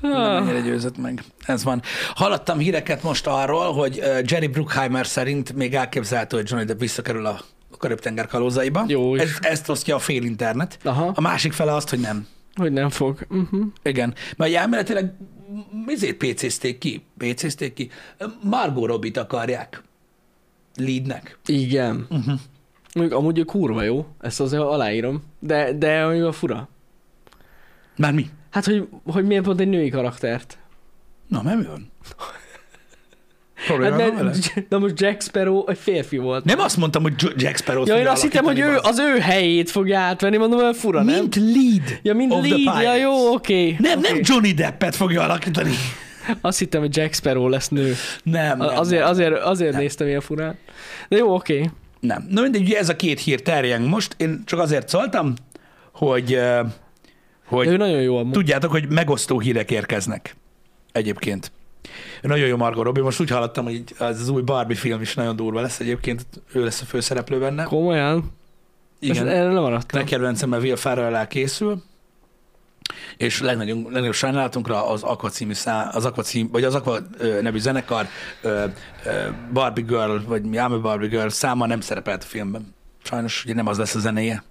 Nem Ah, annyira győzött meg. Ez van. Hallottam híreket most arról, hogy Jerry Bruckheimer szerint még elképzelhető, hogy Johnny Depp visszakerül a Karib-tenger kalózaiba. Jó is. Ez, ezt osztja a fél internet. Aha, A másik fele azt, hogy nem. hogy nem fog. Uh-huh. Igen. Mert elméletileg mizét PC-zték ki? PC-zték ki? Margot Robbie-t akarják. Leadnek. Igen. Uh-huh. Mondjuk amúgy ő kurva jó, ezt azért aláírom. De, de mondjuk a fura. Már mi? Hát, hogy, hogy miért pont egy női karaktert? Na, mert mi Hát Probléma vele? mert, na most Jack Sparrow egy férfi volt. Nem azt mondtam, hogy Jack Sparrow-t Ja, én azt hittem, hogy ő, az ő helyét fogja átvenni, mondom, olyan fura, nem? Mint lead Ja, mint lead, ja, jó, oké. Nem, oké. nem Johnny Deppet fogja alakítani. Azt hittem, hogy Jack Sparrow lesz nő. Nem, nem, azért nem. azért, azért Nem. néztem ilyen furán. De jó, oké. nem. Na mindegy, ugye ez a két hír terjeng most. Én csak azért szóltam, hogy, eh, De hogy ő nagyon jó amúgy. tudjátok, hogy megosztó hírek érkeznek. Egyébként. Nagyon jó Margot Robbie. Most úgy hallottam, hogy az, az új Barbie film is nagyon durva lesz egyébként. Ő lesz a főszereplő benne. Komolyan? Ezt, Igen. erre nem maradtam. Legkedvencemmel Will ferrell készül, és legnagyobb, legnagyobb sajnálatunkra az Aqua című szá, az Aqua cím, vagy az Aqua ö, nevű zenekar ö, ö, Barbie Girl, vagy mi I'm a Barbie Girl száma nem szerepelt a filmben. Sajnos ugye nem az lesz a zenéje.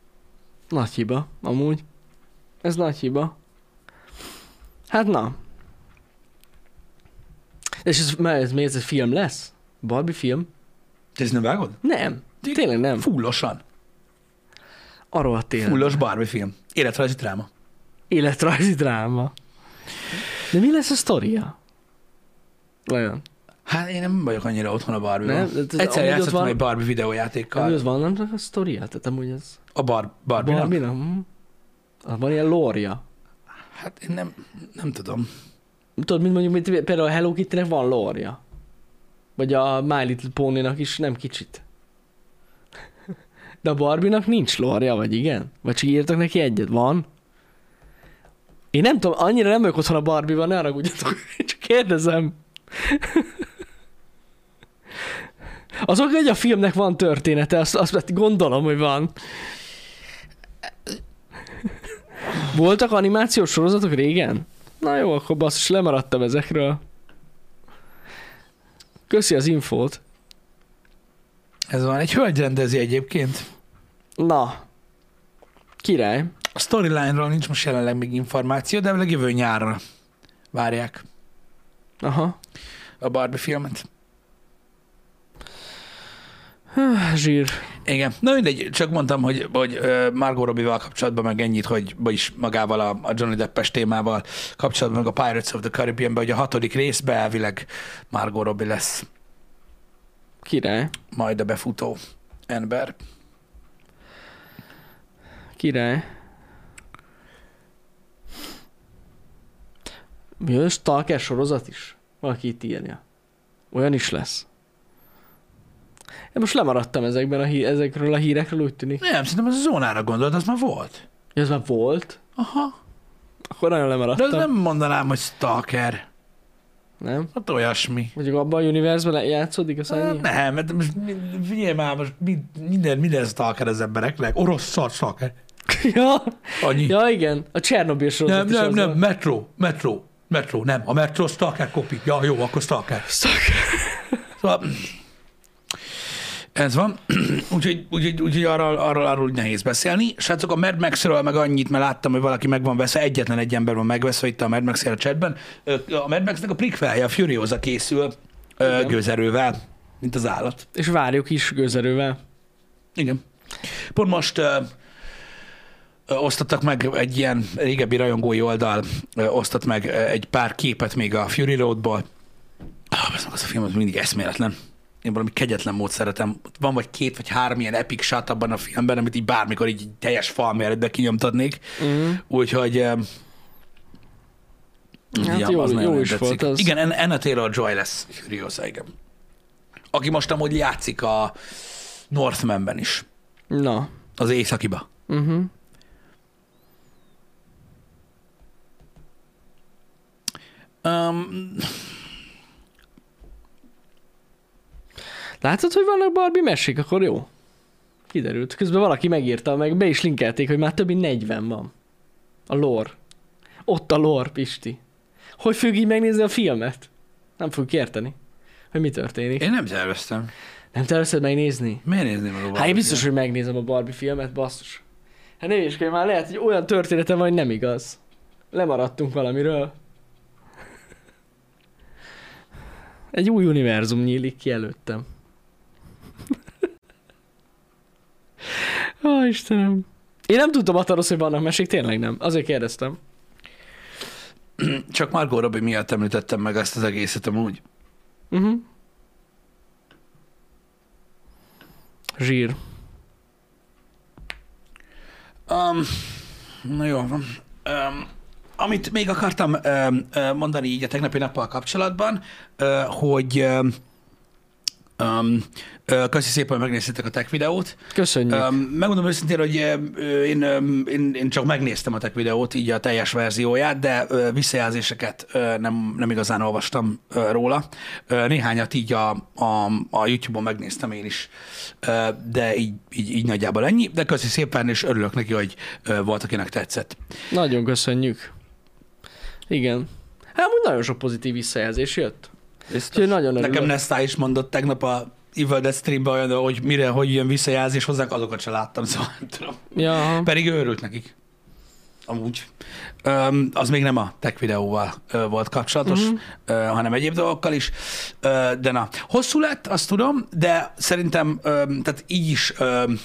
Nagy hiba, amúgy. Ez nagy hiba. Hát na. És ez, mert ez, mi ez, film lesz? Barbie film? Te ezt nem vágod? Nem. Tényleg nem. Fullosan. Arról tényleg. Fullos Barbie film. Életrajzi dráma. Életrajzi dráma. De mi lesz a sztoria? Olyan. Hát én nem vagyok annyira otthon a barbie Nem? nem? Egyszer játszottam van- egy Barbie videójátékkal. az van annak a sztoria? Tehát amúgy ez... A bar- Barbie-nak? Barbie-nak? Hm? Van ilyen lória. Hát én nem, nem tudom. Tudod, mint mondjuk, mint például a Hello Kitty-nek van lória. Vagy a My Little Pony-nak is nem kicsit. De a Barbie-nak nincs lória, vagy igen? Vagy csak írtak neki egyet? Van? Én nem tudom, annyira nem vagyok otthon a Barbie-ban, ne haragudjatok, csak kérdezem. Azok, hogy a filmnek van története, azt, azt gondolom, hogy van. Voltak animációs sorozatok régen? Na jó, akkor basszus, lemaradtam ezekről. Köszi az infót. Ez van. Egy hölgy rendezi egyébként. Na. Király. A storyline-ról nincs most jelenleg még információ, de a jövő nyárra várják Aha. a Barbie filmet. Zsír. Igen. Na mindegy, csak mondtam, hogy, hogy Margot Robbie-val kapcsolatban meg ennyit, hogy vagyis magával a, a Johnny Deppes témával kapcsolatban, meg a Pirates of the Caribbean-ben, hogy a hatodik részben elvileg Margot Robbie lesz Király. majd a befutó ember. Király. Mi az Stalker sorozat is? Valaki itt írja. Olyan is lesz. Én most lemaradtam ezekben a hí- ezekről a hírekről, úgy tűnik. Nem, szerintem az a zónára gondolt, az már volt. Ja, ez már volt? Aha. Akkor nagyon De lemaradtam. az nem mondanám, hogy stalker. nem? Hát olyasmi. Mondjuk abban a univerzumban játszódik a Hát szányi? nem, mert most figyelj már, most mi- minden, minden stalker az embereknek. Orosz szar stalker. ja, Annyi. ja, igen. A Csernobyl sorozat nem, nem, nem, volt. metro, metro, metro, nem. A metro stalker kopi. Ja, jó, akkor stalker. Stalker. Szóval, ez van. úgyhogy, úgyhogy, úgyhogy arról, arról, arról nehéz beszélni. Srácok, a Mad Max-ről meg annyit, mert láttam, hogy valaki meg van veszve, egyetlen egy ember van megveszve itt a Mad max a chatben. A Mad Max-nek a prequelje, a Furiosa készül Igen. gőzerővel, mint az állat. És várjuk is gőzerővel. Igen. Pont most ö, ö, osztottak meg egy ilyen régebbi rajongói oldal, ö, osztott meg egy pár képet még a Fury Roadból. Ah, az a film az mindig eszméletlen. Én valami kegyetlen mód szeretem. Van vagy két vagy három ilyen epic shot abban a filmben, amit így bármikor így teljes falméretbe kinyomtatnék. Mm. Úgyhogy... Hát ja, jó- az jó is tetszik. volt az. Igen, En- Anna Taylor-Joy lesz Furiosa, igen. Aki most amúgy játszik a Northmanben is, Na. az északiba. Uh-huh. Um, Látod, hogy vannak Barbie mesék, akkor jó. Kiderült. Közben valaki megírta, meg be is linkelték, hogy már több mint 40 van. A lore. Ott a lore, Pisti. Hogy fogjuk így megnézni a filmet? Nem fogjuk érteni, hogy mi történik. én nem terveztem. Nem tervezed megnézni? Miért nézném a Hát én biztos, hogy megnézem a Barbie filmet, basszus. Hát ne is már lehet, hogy olyan története van, hogy nem igaz. Lemaradtunk valamiről. Egy új univerzum nyílik ki előttem. Ó, Istenem. Én nem tudtam attól, hogy vannak mesék, tényleg nem. Azért kérdeztem. Csak Margot Robbie miatt említettem meg ezt az egészet amúgy. Uh-huh. Zsír. Um, na jó van. Um, amit még akartam um, uh, mondani így a tegnapi nappal kapcsolatban, uh, hogy um, um, köszi szépen, hogy megnéztétek a tech videót. Köszönjük. Um, megmondom őszintén, hogy én, én, én csak megnéztem a tech videót, így a teljes verzióját, de visszajelzéseket nem, nem igazán olvastam róla. Néhányat így a, a, a YouTube-on megnéztem én is, de így, így, így nagyjából ennyi. De köszi szépen, és örülök neki, hogy volt, akinek tetszett. Nagyon köszönjük. Igen. Hát amúgy nagyon sok pozitív visszajelzés jött. Úgyhogy nagyon örülök. Nekem Nesta is mondott tegnap a Evil Dead streamben olyan, hogy mire, hogy jön visszajelzés hozzánk, azokat se láttam, szóval nem tudom. Ja, Pedig ő örült nekik. amúgy. Öm, az még nem a tech videóval ö, volt kapcsolatos, uh-huh. ö, hanem egyéb dolgokkal is. Ö, de na, hosszú lett, azt tudom, de szerintem öm, tehát így is öm,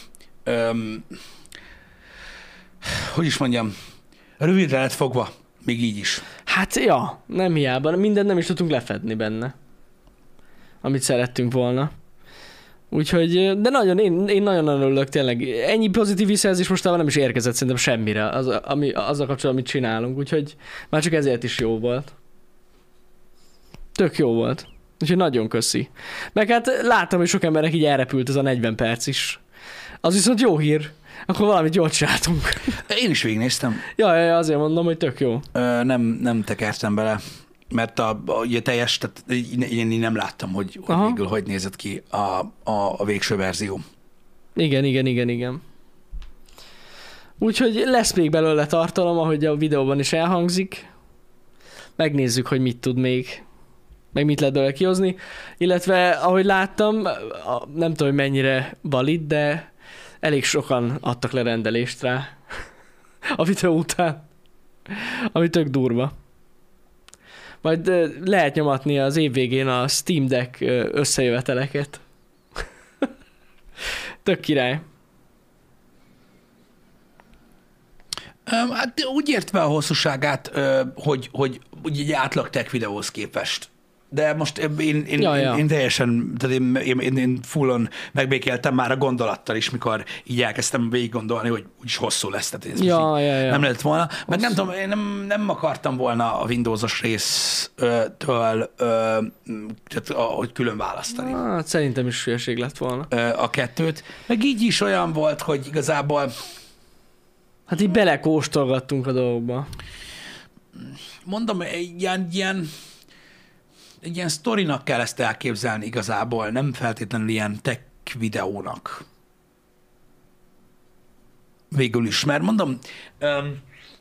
öm, hogy is mondjam, rövidre lett fogva, még így is. Hát ja, nem hiába, mindent nem is tudtunk lefedni benne, amit szerettünk volna. Úgyhogy, de nagyon, én, én nagyon-nagyon örülök tényleg. Ennyi pozitív visszajelzés mostában nem is érkezett szerintem semmire, az, ami, azzal kapcsolatban, amit csinálunk, úgyhogy már csak ezért is jó volt. Tök jó volt. Úgyhogy nagyon köszi. Meg hát láttam, hogy sok emberek így elrepült ez a 40 perc is. Az viszont jó hír. Akkor valamit jól csináltunk. Én is végignéztem. ja, ja, azért mondom, hogy tök jó. Ö, nem, nem tekertem bele, mert a, a, ugye teljes, tehát én, én nem láttam, hogy, hogy Aha. végül hogy nézett ki a, a, a végső verzió. Igen, igen, igen, igen. Úgyhogy lesz még belőle tartalom, ahogy a videóban is elhangzik. Megnézzük, hogy mit tud még, meg mit lehet belőle kihozni. Illetve, ahogy láttam, nem tudom, hogy mennyire valid, de elég sokan adtak le rendelést rá a videó után. Ami tök durva. Majd lehet nyomatni az év végén a Steam Deck összejöveteleket. Tök király. Hát úgy értve a hosszúságát, hogy, hogy úgy egy átlag tech videóhoz képest. De most én, én, Ja, ja. én teljesen, tehát én, én, én, én fullon megbékéltem már a gondolattal is, mikor így elkezdtem végig gondolni, hogy úgyis hosszú lesz. Tehát ez most Ja, ja, ja. nem lett volna. Meg nem tudom, én nem, nem akartam volna a Windowsos résztől, tehát, hogy külön választani Hát szerintem is hülyeség lett volna. a kettőt. Meg így is olyan volt, hogy igazából Hát így belekóstolgattunk a dolgokba. mondom, egy ilyen, ilyen, egy ilyen sztorinak kell ezt elképzelni igazából, nem feltétlenül ilyen tech videónak. Végül is, mert mondom,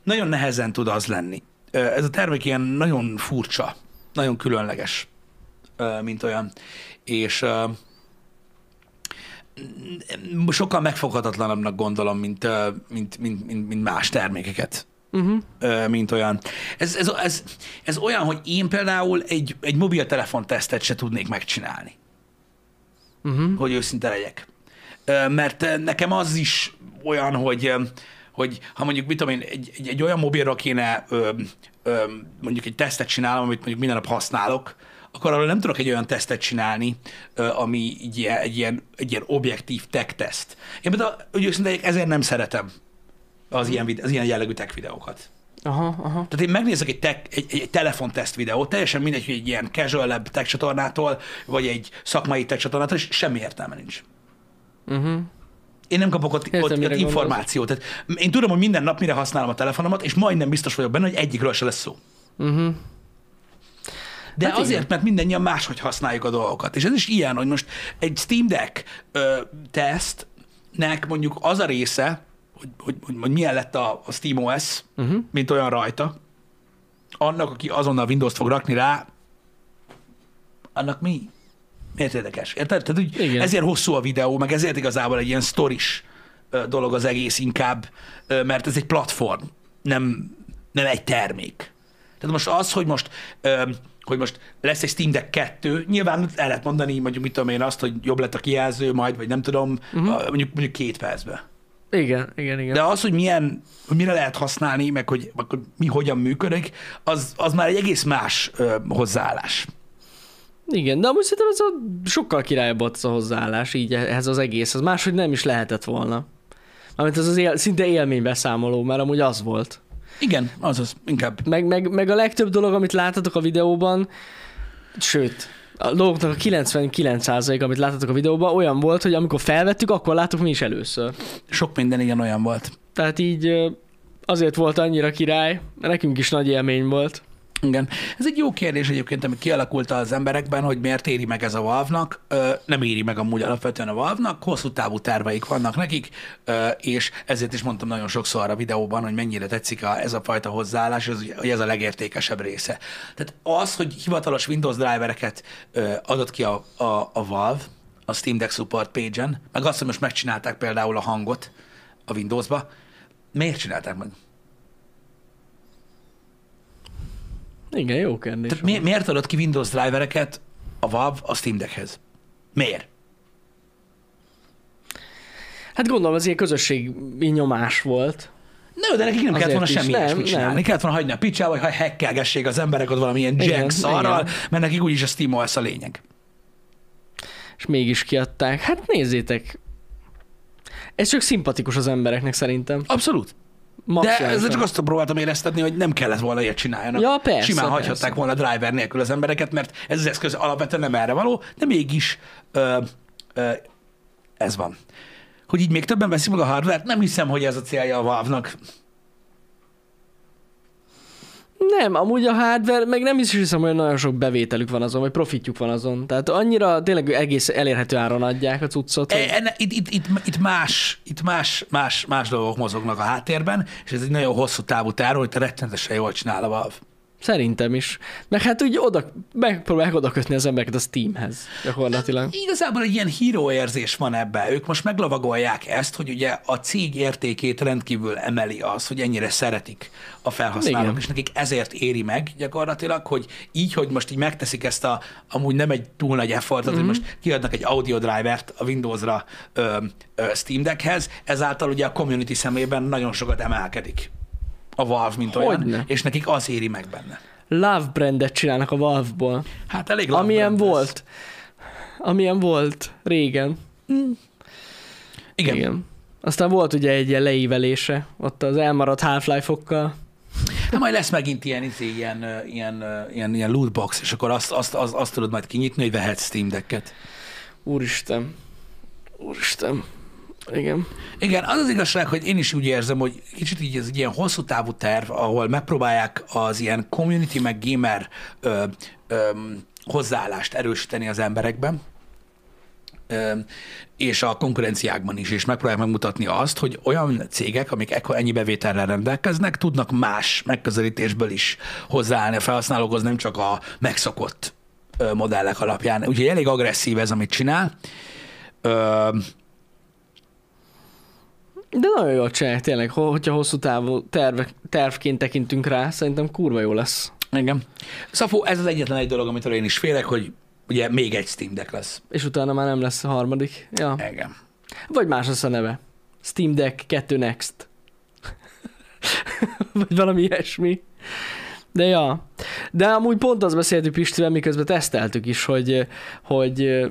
nagyon nehezen tud az lenni. Ez a termék ilyen nagyon furcsa, nagyon különleges, mint olyan, és sokkal megfoghatatlanabbnak gondolom, mint, mint, mint, mint, mint más termékeket Uh-huh. mint olyan. Ez, ez, ez, ez olyan, hogy én például egy, egy mobiltelefon tesztet se tudnék megcsinálni, Uh-huh. hogy őszinte legyek. Mert nekem az is olyan, hogy, hogy ha mondjuk, mit tudom én, egy, egy, egy olyan mobilra kéne ö, ö, mondjuk egy tesztet csinálom, amit mondjuk minden nap használok, akkor arról nem tudok egy olyan tesztet csinálni, ö, ami ilyen, egy, ilyen, egy ilyen objektív tech teszt. Én például, hogy legyek, ezért nem szeretem az ilyen, az ilyen jellegű tech videókat. Aha, aha. Tehát én megnézek egy, tech, egy, egy telefonteszt videót, teljesen mindegy, hogy egy ilyen casual tech csatornától, vagy egy szakmai tech csatornától, és semmi értelme nincs. Uh-huh. Én nem kapok ott, Értem, ott, ott információt. Tehát én tudom, hogy minden nap mire használom a telefonomat, és majdnem biztos vagyok benne, hogy egyikről se lesz szó. Uh-huh. De hát azért, igen. mert mindannyian máshogy használjuk a dolgokat. És ez is ilyen, hogy most egy Steam Deck ö, tesztnek mondjuk az a része, hogy, hogy, hogy, hogy milyen lett a, a Steam OS, Uh-huh. mint olyan rajta, annak, aki azonnal Windows-t fog rakni rá, annak mi? Miért érdekes? Érted? Tehát, úgy, Igen. ezért hosszú a videó, meg ezért igazából egy ilyen sztoris dolog az egész inkább, mert ez egy platform, nem, nem egy termék. Tehát most az, hogy most, hogy most lesz egy Steam Deck 2, nyilván el lehet mondani, mondjuk mit tudom én azt, hogy jobb lett a kijelző majd, vagy nem tudom, uh-huh. mondjuk, mondjuk két percben. Igen, igen, igen. De az, hogy milyen, hogy mire lehet használni, meg hogy, meg hogy mi hogyan működik, az, az már egy egész más ö, hozzáállás. Igen, de amúgy szerintem ez a sokkal királyabb az a hozzáállás így ehhez az egész. Az máshogy nem is lehetett volna. Amit ez az él, szinte élménybeszámoló, mert amúgy az volt. Igen, azaz, inkább. Meg, meg, meg a legtöbb dolog, amit láttatok a videóban, sőt, a dolgoknak a 99% amit láttatok a videóban olyan volt, hogy amikor felvettük, akkor láttuk mi is először. Sok minden igen olyan volt. Tehát így azért volt annyira király, nekünk is nagy élmény volt. Igen. Ez egy jó kérdés egyébként, ami kialakult az emberekben, hogy miért éri meg ez a Valve-nak. Nem éri meg amúgy alapvetően a Valve-nak, hosszú távú terveik vannak nekik, és ezért is mondtam nagyon sokszor a videóban, hogy mennyire tetszik a, ez a fajta hozzáállás, hogy ez a legértékesebb része. Tehát az, hogy hivatalos Windows drivereket adott ki a, a, a Valve, a Steam Deck Support page-en, meg azt, hogy most megcsinálták például a hangot a Windowsba, miért csinálták meg? Igen, jó kérdés. Tehát mi, miért adott ki Windows drivereket a Valve a Steam Deckhez? Miért? Hát gondolom, ez ilyen közösségi nyomás volt. No, de nekik nem kellett Azért volna is. semmi Nem, ilyesmit nem. csinálni. Kellett volna hagyni a picsába, vagy ha hekkelgessék az emberek ott valamilyen Igen, jack szarral, igen. mert nekik úgyis a SteamOS a lényeg. És mégis kiadták. Hát nézzétek. Ez csak szimpatikus az embereknek szerintem. Abszolút. De Maximálisan. ezzel csak azt próbáltam éreztetni, hogy nem kellett volna ilyet csináljanak. Ja, persze, Simán persze. hagyhatták volna driver nélkül az embereket, mert ez az eszköz alapvetően nem erre való, de mégis ö, ö, ez van. Hogy így még többen veszik meg a hardware nem hiszem, hogy ez a célja a Valve-nak. Nem, amúgy a hardware, meg nem is hiszem, hogy nagyon sok bevételük van azon, vagy profitjuk van azon. Tehát annyira tényleg egész elérhető áron adják a cuccot. hogy- E, enne, itt, itt, itt, itt, más, itt más, más, más dolgok mozognak a háttérben, és ez egy nagyon hosszú távú terv, hogy te rettenetesen jól csinál a Valve. Szerintem is. Meg hát úgy oda, megpróbálják oda kötni az embereket a Steamhez gyakorlatilag. Igazából egy ilyen híró érzés van ebbe. Ők most meglovagolják ezt, hogy ugye a cég értékét rendkívül emeli az, hogy ennyire szeretik a felhasználók, Igen. és nekik ezért éri meg gyakorlatilag, hogy így, hogy most így megteszik ezt a, amúgy nem egy túl nagy effortot, mm-hmm. hogy most kiadnak egy audio drivert a Windowsra ö, ö, Steam Deckhez, ezáltal ugye a community szemében nagyon sokat emelkedik a Valve, mint olyan, Hogyne. és nekik az éri meg benne. Love brandet csinálnak a Valve-ból. Hát elég Amilyen love ez. volt. Amilyen volt régen. Igen. Igen. Igen. Aztán volt ugye egy ilyen leívelése, ott az elmaradt Half-Life-okkal. Hát majd lesz megint ilyen, izé, ilyen, ilyen, ilyen, ilyen lootbox, és akkor azt, azt, azt, azt tudod majd kinyitni, hogy vehetsz Steam Decket. Úristen. Úristen. Igen. Igen, az az igazság, hogy én is úgy érzem, hogy kicsit így ez egy ilyen hosszú távú terv, ahol megpróbálják az ilyen community meg gamer ö, ö, hozzáállást erősíteni az emberekben, ö, és a konkurenciákban is, és megpróbálják megmutatni azt, hogy olyan cégek, amik ekkor ennyi bevétellel rendelkeznek, tudnak más megközelítésből is hozzáállni a felhasználókhoz, nem csak a megszokott modellek alapján. Úgyhogy elég agresszív ez, amit csinál. Ö, De nagyon jól csinálják tényleg, ho- hogyha hosszú távú terve, tervként tekintünk rá, szerintem kurva jó lesz. Igen. Szafó, ez az egyetlen egy dolog, amitől én is félek, hogy ugye még egy Steam Deck lesz. És utána már nem lesz a harmadik. Ja. Igen. Vagy más lesz a neve. Steam Deck 2 Next. Vagy valami ilyesmi. De ja. De amúgy pont azt beszéltük Pistivel, miközben teszteltük is, hogy, hogy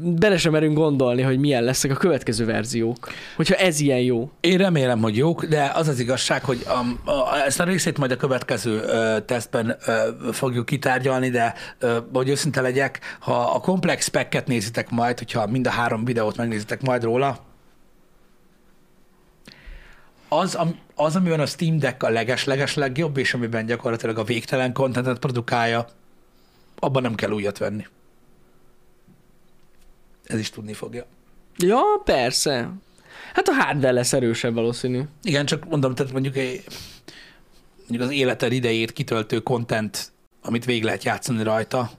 bele sem merünk gondolni, hogy milyen lesznek a következő verziók. Hogyha ez ilyen jó. Én remélem, hogy jók, de az az igazság, hogy a, a, ezt a részét majd a következő ö, tesztben ö, fogjuk kitárgyalni, de ö, hogy őszinte legyek, ha a komplex spekket nézitek majd, hogyha mind a három videót megnézitek majd róla, az, am, az, amiben a Steam Deck a leges-leges legjobb, és amiben gyakorlatilag a végtelen kontentet produkálja, abban nem kell újat venni. Ez is tudni fogja. Ja, persze. Hát a hardware lesz erősebb valószínű. Igen, csak mondom, tehát mondjuk, egy, mondjuk az életed idejét kitöltő content, amit végig lehet játszani rajta.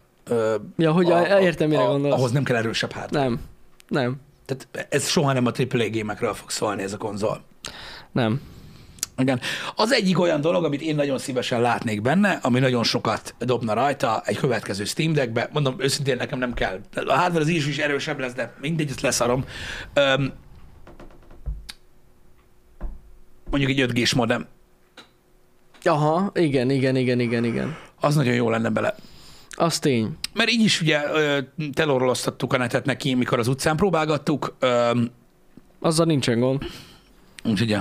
Ja, hogy a, értem, mire gondolsz. Ahhoz nem kell erősebb hardware. Nem. Nem. Tehát ez soha nem a AAA gémekről fog szólni ez a konzol. Nem. Igen. Az egyik olyan dolog, amit én nagyon szívesen látnék benne, ami nagyon sokat dobna rajta egy következő Steam Deckbe, mondom, őszintén nekem nem kell. A hardware az is, is erősebb lesz, de mindegy, ezt leszarom. Öm, mondjuk egy 5G-s modem, Aha, igen, igen, igen, igen, igen. az nagyon jó lenne bele. Az tény. Mert így is ugye teloroloztattuk a netet neki, mikor az utcán próbálgattuk, öm, Azzal nincsen gond. úgyhogy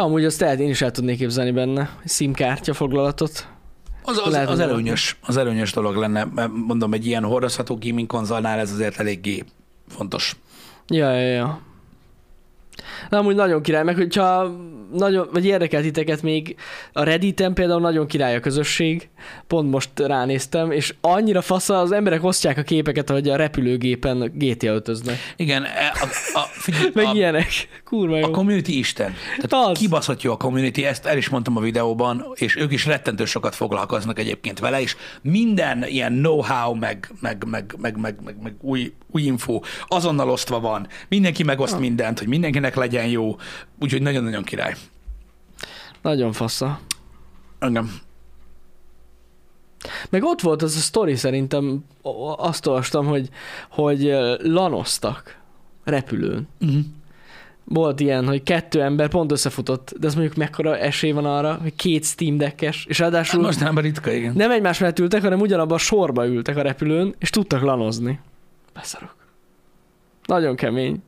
amúgy azt el, én is el tudnék képzelni benne. SIM-kártya foglalatot. Az, az, Lehet, az, előnyös, az előnyös dolog lenne, mert mondom, egy ilyen hordozható gaming konzolnál ez azért eléggé fontos. Ja, ja, ja. Na, amúgy nagyon király, meg hogyha nagyon, vagy érdekelt titeket még, a Redditen például nagyon király a közösség, pont most ránéztem, és annyira fasz az emberek osztják a képeket, hogy a repülőgépen GTA ötöznek. Igen, e- a, a, figyelj, Meg a, ilyenek. Kurva jó. a community isten. Tehát Az. kibaszott jó a community, ezt el is mondtam a videóban, és ők is rettentő sokat foglalkoznak egyébként vele, és minden ilyen know-how, meg, meg, meg, meg, meg, meg, meg új, új info azonnal osztva van. Mindenki megoszt Ah. mindent, hogy mindenkinek legyen jó, úgyhogy nagyon-nagyon király. Nagyon fasza. Engem. Meg ott volt az a sztori szerintem, azt olvastam, hogy, hogy lanoztak repülőn. Uh-huh. Volt ilyen, hogy kettő ember pont összefutott, de ez mondjuk mekkora esély van arra, hogy két Steam Deckes, és ráadásul Mostanában ritka, igen. nem egymás mellett ültek, hanem ugyanabban a sorba ültek a repülőn, és tudtak lanozni. Beszarok. Nagyon kemény.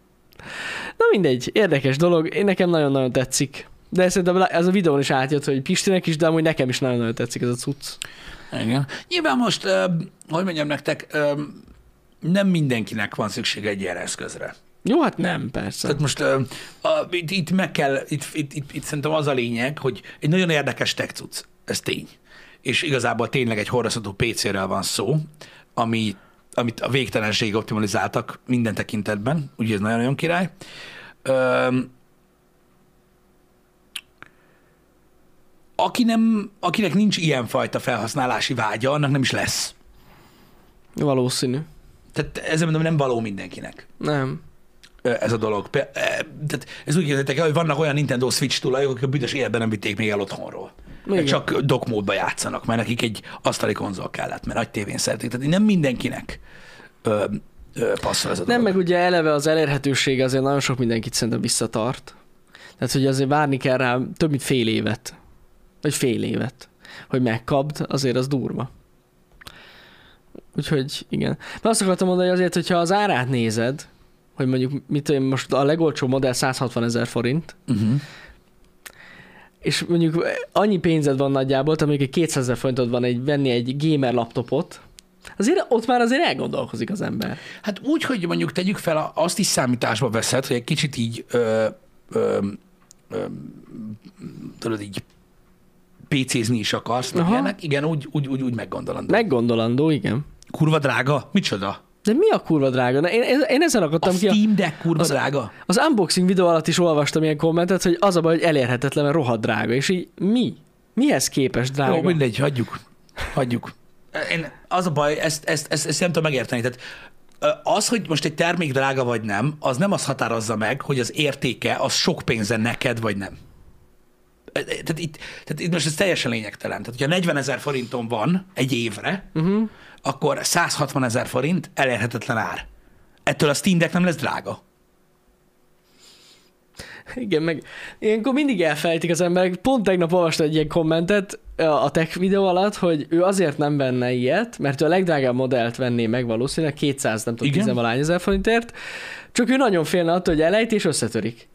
Na mindegy, érdekes dolog, én nekem nagyon-nagyon tetszik. De szerintem ez a videón is átjött, hogy Pistinek is, de amúgy nekem is nagyon-nagyon tetszik ez a cucc. Igen. Nyilván most, hogy mondjam nektek, nem mindenkinek van szüksége egy ilyen eszközre. Jó, hát nem, persze. Tehát most uh, a, itt, itt meg kell, itt, itt, itt, itt szerintem az a lényeg, hogy egy nagyon érdekes tech cucc, ez tény. És igazából tényleg egy hordozható PC-ről van szó, ami, amit a végtelenség optimalizáltak minden tekintetben, úgyhogy ez nagyon-nagyon király. Um, aki nem, akinek nincs ilyenfajta felhasználási vágya, annak nem is lesz. Valószínű. Tehát ezzel mondom, nem való mindenkinek Nem. Ez a dolog. E, Tehát ez úgy képzeljétek el, hogy vannak olyan Nintendo Switch tulajok, akik a büdös életben nem vitték még el otthonról. Igen. csak dokmódba játszanak, mert nekik egy asztali konzol kellett, mert nagy tévén szeretik. Tehát nem mindenkinek ö, ö, passzol ez a Nem, dolog. meg ugye eleve az elérhetőség azért nagyon sok mindenkit szerintem visszatart. Tehát, hogy azért várni kell rá több mint fél évet. Vagy fél évet. Hogy megkapd, azért az durva. Úgyhogy igen. De azt akartam mondani, hogy azért, hogyha az árát nézed, hogy mondjuk mit én, most a legolcsóbb modell 160 ezer forint, Uh-huh. és mondjuk annyi pénzed van nagyjából, tehát mondjuk egy 200 ezer forintod van egy, venni egy gamer laptopot, azért ott már azért elgondolkozik az ember. Hát úgy, hogy mondjuk tegyük fel, azt is számításba veszed, hogy egy kicsit így, ö, ö, ö, tudod így PC-zni is akarsz, meg ilyenek. Igen, úgy, úgy, úgy, úgy meggondolandó. Meggondolandó, igen. Kurva drága? Micsoda? De mi a kurva drága? Na, én, én ezen A akadtam ki. A, Steam Deck kurva az- drága? az unboxing videó alatt is olvastam ilyen kommentet, hogy az a baj, hogy elérhetetlen, mert rohadt drága. És így mi? Mihez képes drága? Jó, mindegy, hagyjuk. Hagyjuk. Én, az a baj, ezt, ezt, ezt, ezt nem tudom megérteni. Tehát az, hogy most egy termék drága vagy nem, az nem azt határozza meg, hogy az értéke az sok pénze neked vagy nem. Tehát itt, tehát itt most ez teljesen lényegtelen. Tehát, hogyha 40 ezer forinton van egy évre, uh-huh. akkor 160 ezer forint elérhetetlen ár. Ettől a Steam Deck nem lesz drága. Igen, meg ilyenkor mindig elfelejtik az emberek. Pont tegnap olvastam egy ilyen kommentet a tech videó alatt, hogy ő azért nem venne ilyet, mert ő a legdrágább modellt venné meg valószínűleg 200, nem tudom, Igen. 10 valány ezer forintért, csak ő nagyon félne attól, hogy elejt és összetörik.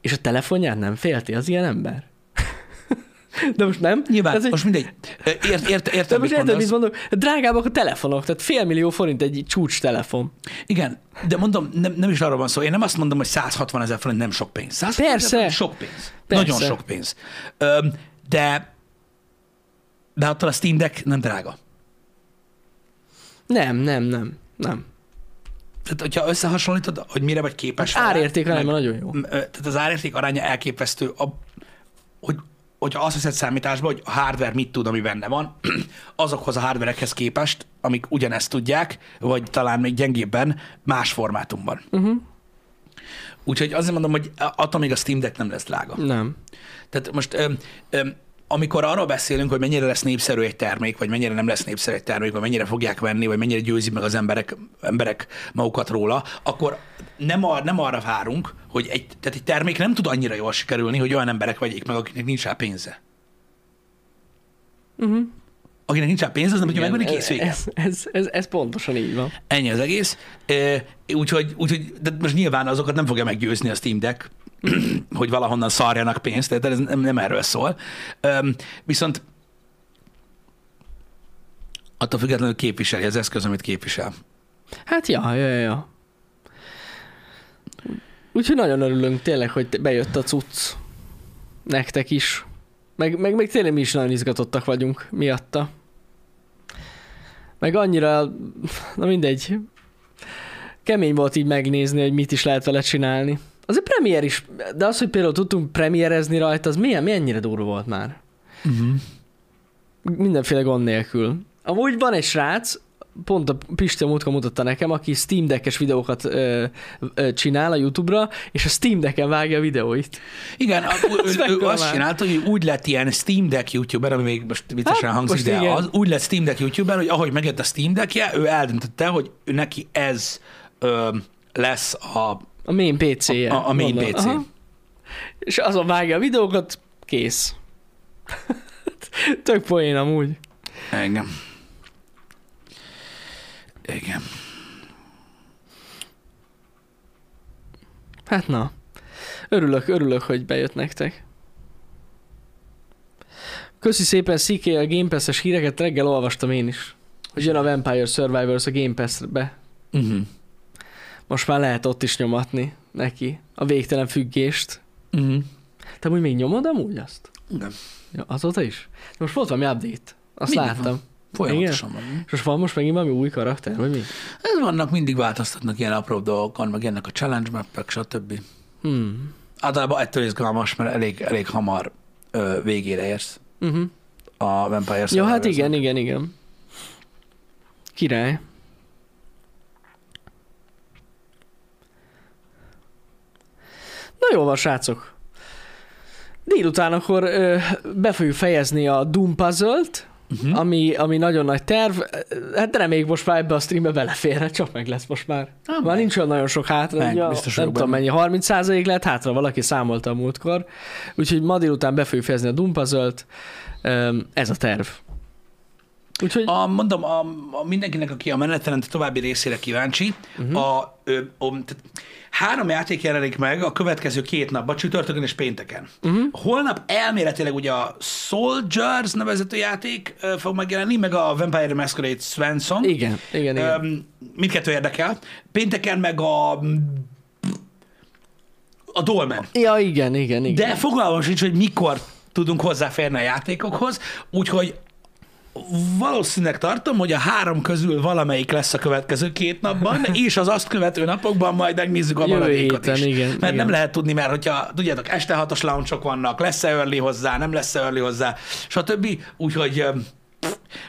És a telefonját nem félti az ilyen ember. De most nem? Nyilván, hogy- most mindegy. Ért, ért, de értem, most mit mondasz. mit mondok? Drágábbak a telefonok, tehát fél millió forint egy csúcs telefon. Igen, de mondom, nem, nem is arról van szó. Én nem azt mondom, hogy 160 ezer forint nem sok pénz. 160 Persze. sok pénz. Persze. Nagyon sok pénz. De de attól a Steam Deck nem drága. Nem, nem, nem, nem. Tehát, hogyha összehasonlítod, hogy mire vagy képes. Vele, árérték arányban nagyon jó. Tehát az árérték aránya elképesztő, a, hogy, hogyha azt veszed számításba, hogy a hardware mit tud, ami benne van, azokhoz a hardverekhez képest, amik ugyanezt tudják, vagy talán még gyengébben, más formátumban. Uh-huh. Úgyhogy azért mondom, hogy attól még a Steam Deck nem lesz drága. Nem. Tehát most öm, öm, amikor arról beszélünk, hogy mennyire lesz népszerű egy termék, vagy mennyire nem lesz népszerű egy termék, vagy mennyire fogják venni, vagy mennyire győzi meg az emberek, emberek magukat róla, akkor nem, ar, nem arra várunk, hogy egy, tehát egy termék nem tud annyira jól sikerülni, hogy olyan emberek vegyék meg, akiknek nincs rá pénze. Uh-huh. Akinek nincs rá pénze, az nem tudja megvenni kész vége. ez, ez, ez, ez pontosan így van. Ennyi az egész. Úgyhogy, úgyhogy de most nyilván azokat nem fogja meggyőzni a Steam Deck, hogy valahonnan szarjanak pénzt, tehát ez nem, nem erről szól. Üm, viszont attól függetlenül képviseli az eszköz, amit képvisel. Hát ja, ja, ja. Úgyhogy nagyon örülünk tényleg, hogy bejött a cucc. Nektek is. Meg, meg, meg tényleg mi is nagyon izgatottak vagyunk miatta. Meg annyira, na mindegy, kemény volt így megnézni, hogy mit is lehet vele csinálni. Az a premier is, de az, hogy például tudtunk premierezni rajta, az milyen, mennyire durva volt már. Uh-huh. Mindenféle gond nélkül. Amúgy van egy srác, pont a Pisti a múltkor mutatta nekem, aki Steam Deck-es videókat ö, ö, csinál a YouTube-ra, és a Steam Deck-en vágja a videóit. Igen, a, ő, ő, ő azt csinálta, hogy úgy lett ilyen Steam Deck YouTuber, ami még most viccesen Hát, hangzik, most de igen. az, úgy lett Steam Deck YouTuber, hogy ahogy megjött a Steam Deckje, ő eldöntötte, hogy neki ez ö, lesz a, A main PC-je. a, a main Mondom. PC. Aha. És azon vágja a videókat, kész. Tök poén amúgy. Igen. Igen. Hát na. Örülök, örülök, hogy bejött nektek. Köszi szépen, Sziké, a Game Pass-es híreket reggel olvastam én is. Hogy jön a Vampire Survivors a Game Pass-be. Uh-huh. Most már lehet ott is nyomatni neki a végtelen függést. Uh-huh. Te úgy még nyomod amúgy azt? Igen. Ja, azóta is? De most volt valami update. Azt Mindig láttam. Folyamatosan van. És most van most megint valami új karakter, vagy mi? Ez vannak, mindig változtatnak ilyen apró dolgokon, meg ennek a challenge mappek, stb. Hmm. Általában ettől izgalmas, mert elég, elég hamar ö, végére érsz Uh-huh. a Vampire Ja, hát igen, igen, igen. Király. Na jó van, srácok. Délután akkor ö, be fogjuk fejezni a Doom Puzzle-t, Uh-huh. ami, ami nagyon nagy terv. Hát reméljük most már ebbe a streambe beleférne, csak meg lesz most már. Ah, már meg. nincs olyan nagyon sok hátra, Meg, ugye, biztos nem tudom mennyi, 30% lehet hátra, valaki számolta a múltkor. Úgyhogy ma délután be fogjuk fejezni a. Öm, Ez a terv. Úgyhogy A, mondom, a, a mindenkinek, aki a menetrend további részére kíváncsi, uh-huh. a, ö, a, tehát három játék jelenik meg a következő két napban, csütörtökön és pénteken. Uh-huh. Holnap elméletileg ugye a Soldiers nevezető játék ö, fog megjelenni, meg a Vampire Masquerade Svensson. igen, igen, igen. Öm, mindkettő érdekel. Pénteken meg a a Dolmen. Ja, igen, igen, igen. De fogalmam sincs, hogy mikor tudunk hozzáférni a játékokhoz, úgyhogy valószínűleg tartom, hogy a három közül valamelyik lesz a következő két napban, és az azt követő napokban majd megnézzük a maradékot is. igen, Mert igen. nem lehet tudni, mert hogyha, tudjátok, este hatos launchok vannak, lesz-e early hozzá, nem lesz-e early hozzá, stb. Úgyhogy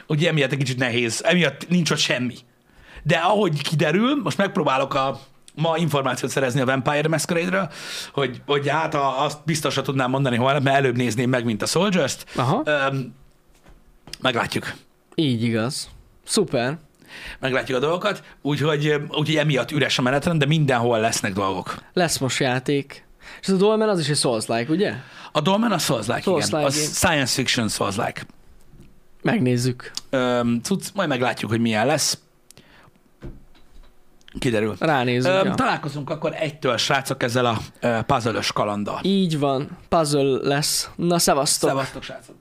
ugye emiatt egy kicsit nehéz, emiatt nincs ott semmi. De ahogy kiderül, most megpróbálok a ma információt szerezni a Vampire Masquerade-ről, hogy, hogy hát a, azt biztosra tudnám mondani holnap, mert előbb nézném meg, mint a Soldiers-t. Aha, Öm, meglátjuk. így igaz. Szuper. Meglátjuk a dolgokat, úgyhogy, úgyhogy emiatt üres a menetrend, de mindenhol lesznek dolgok. Lesz most játék. És a Dolmen az is egy Souls-like, ugye? A Dolmen a Souls-like, igen. Souls-like A science fiction Souls-like. Megnézzük. Öm, cucc, majd meglátjuk, hogy milyen lesz. Kiderül. Ránézzük. Öm, ja. találkozunk akkor egytől, srácok, ezzel a puzzle kalanddal. Így van. Puzzle lesz. Na, szevasztok. Szevasztok, srácok!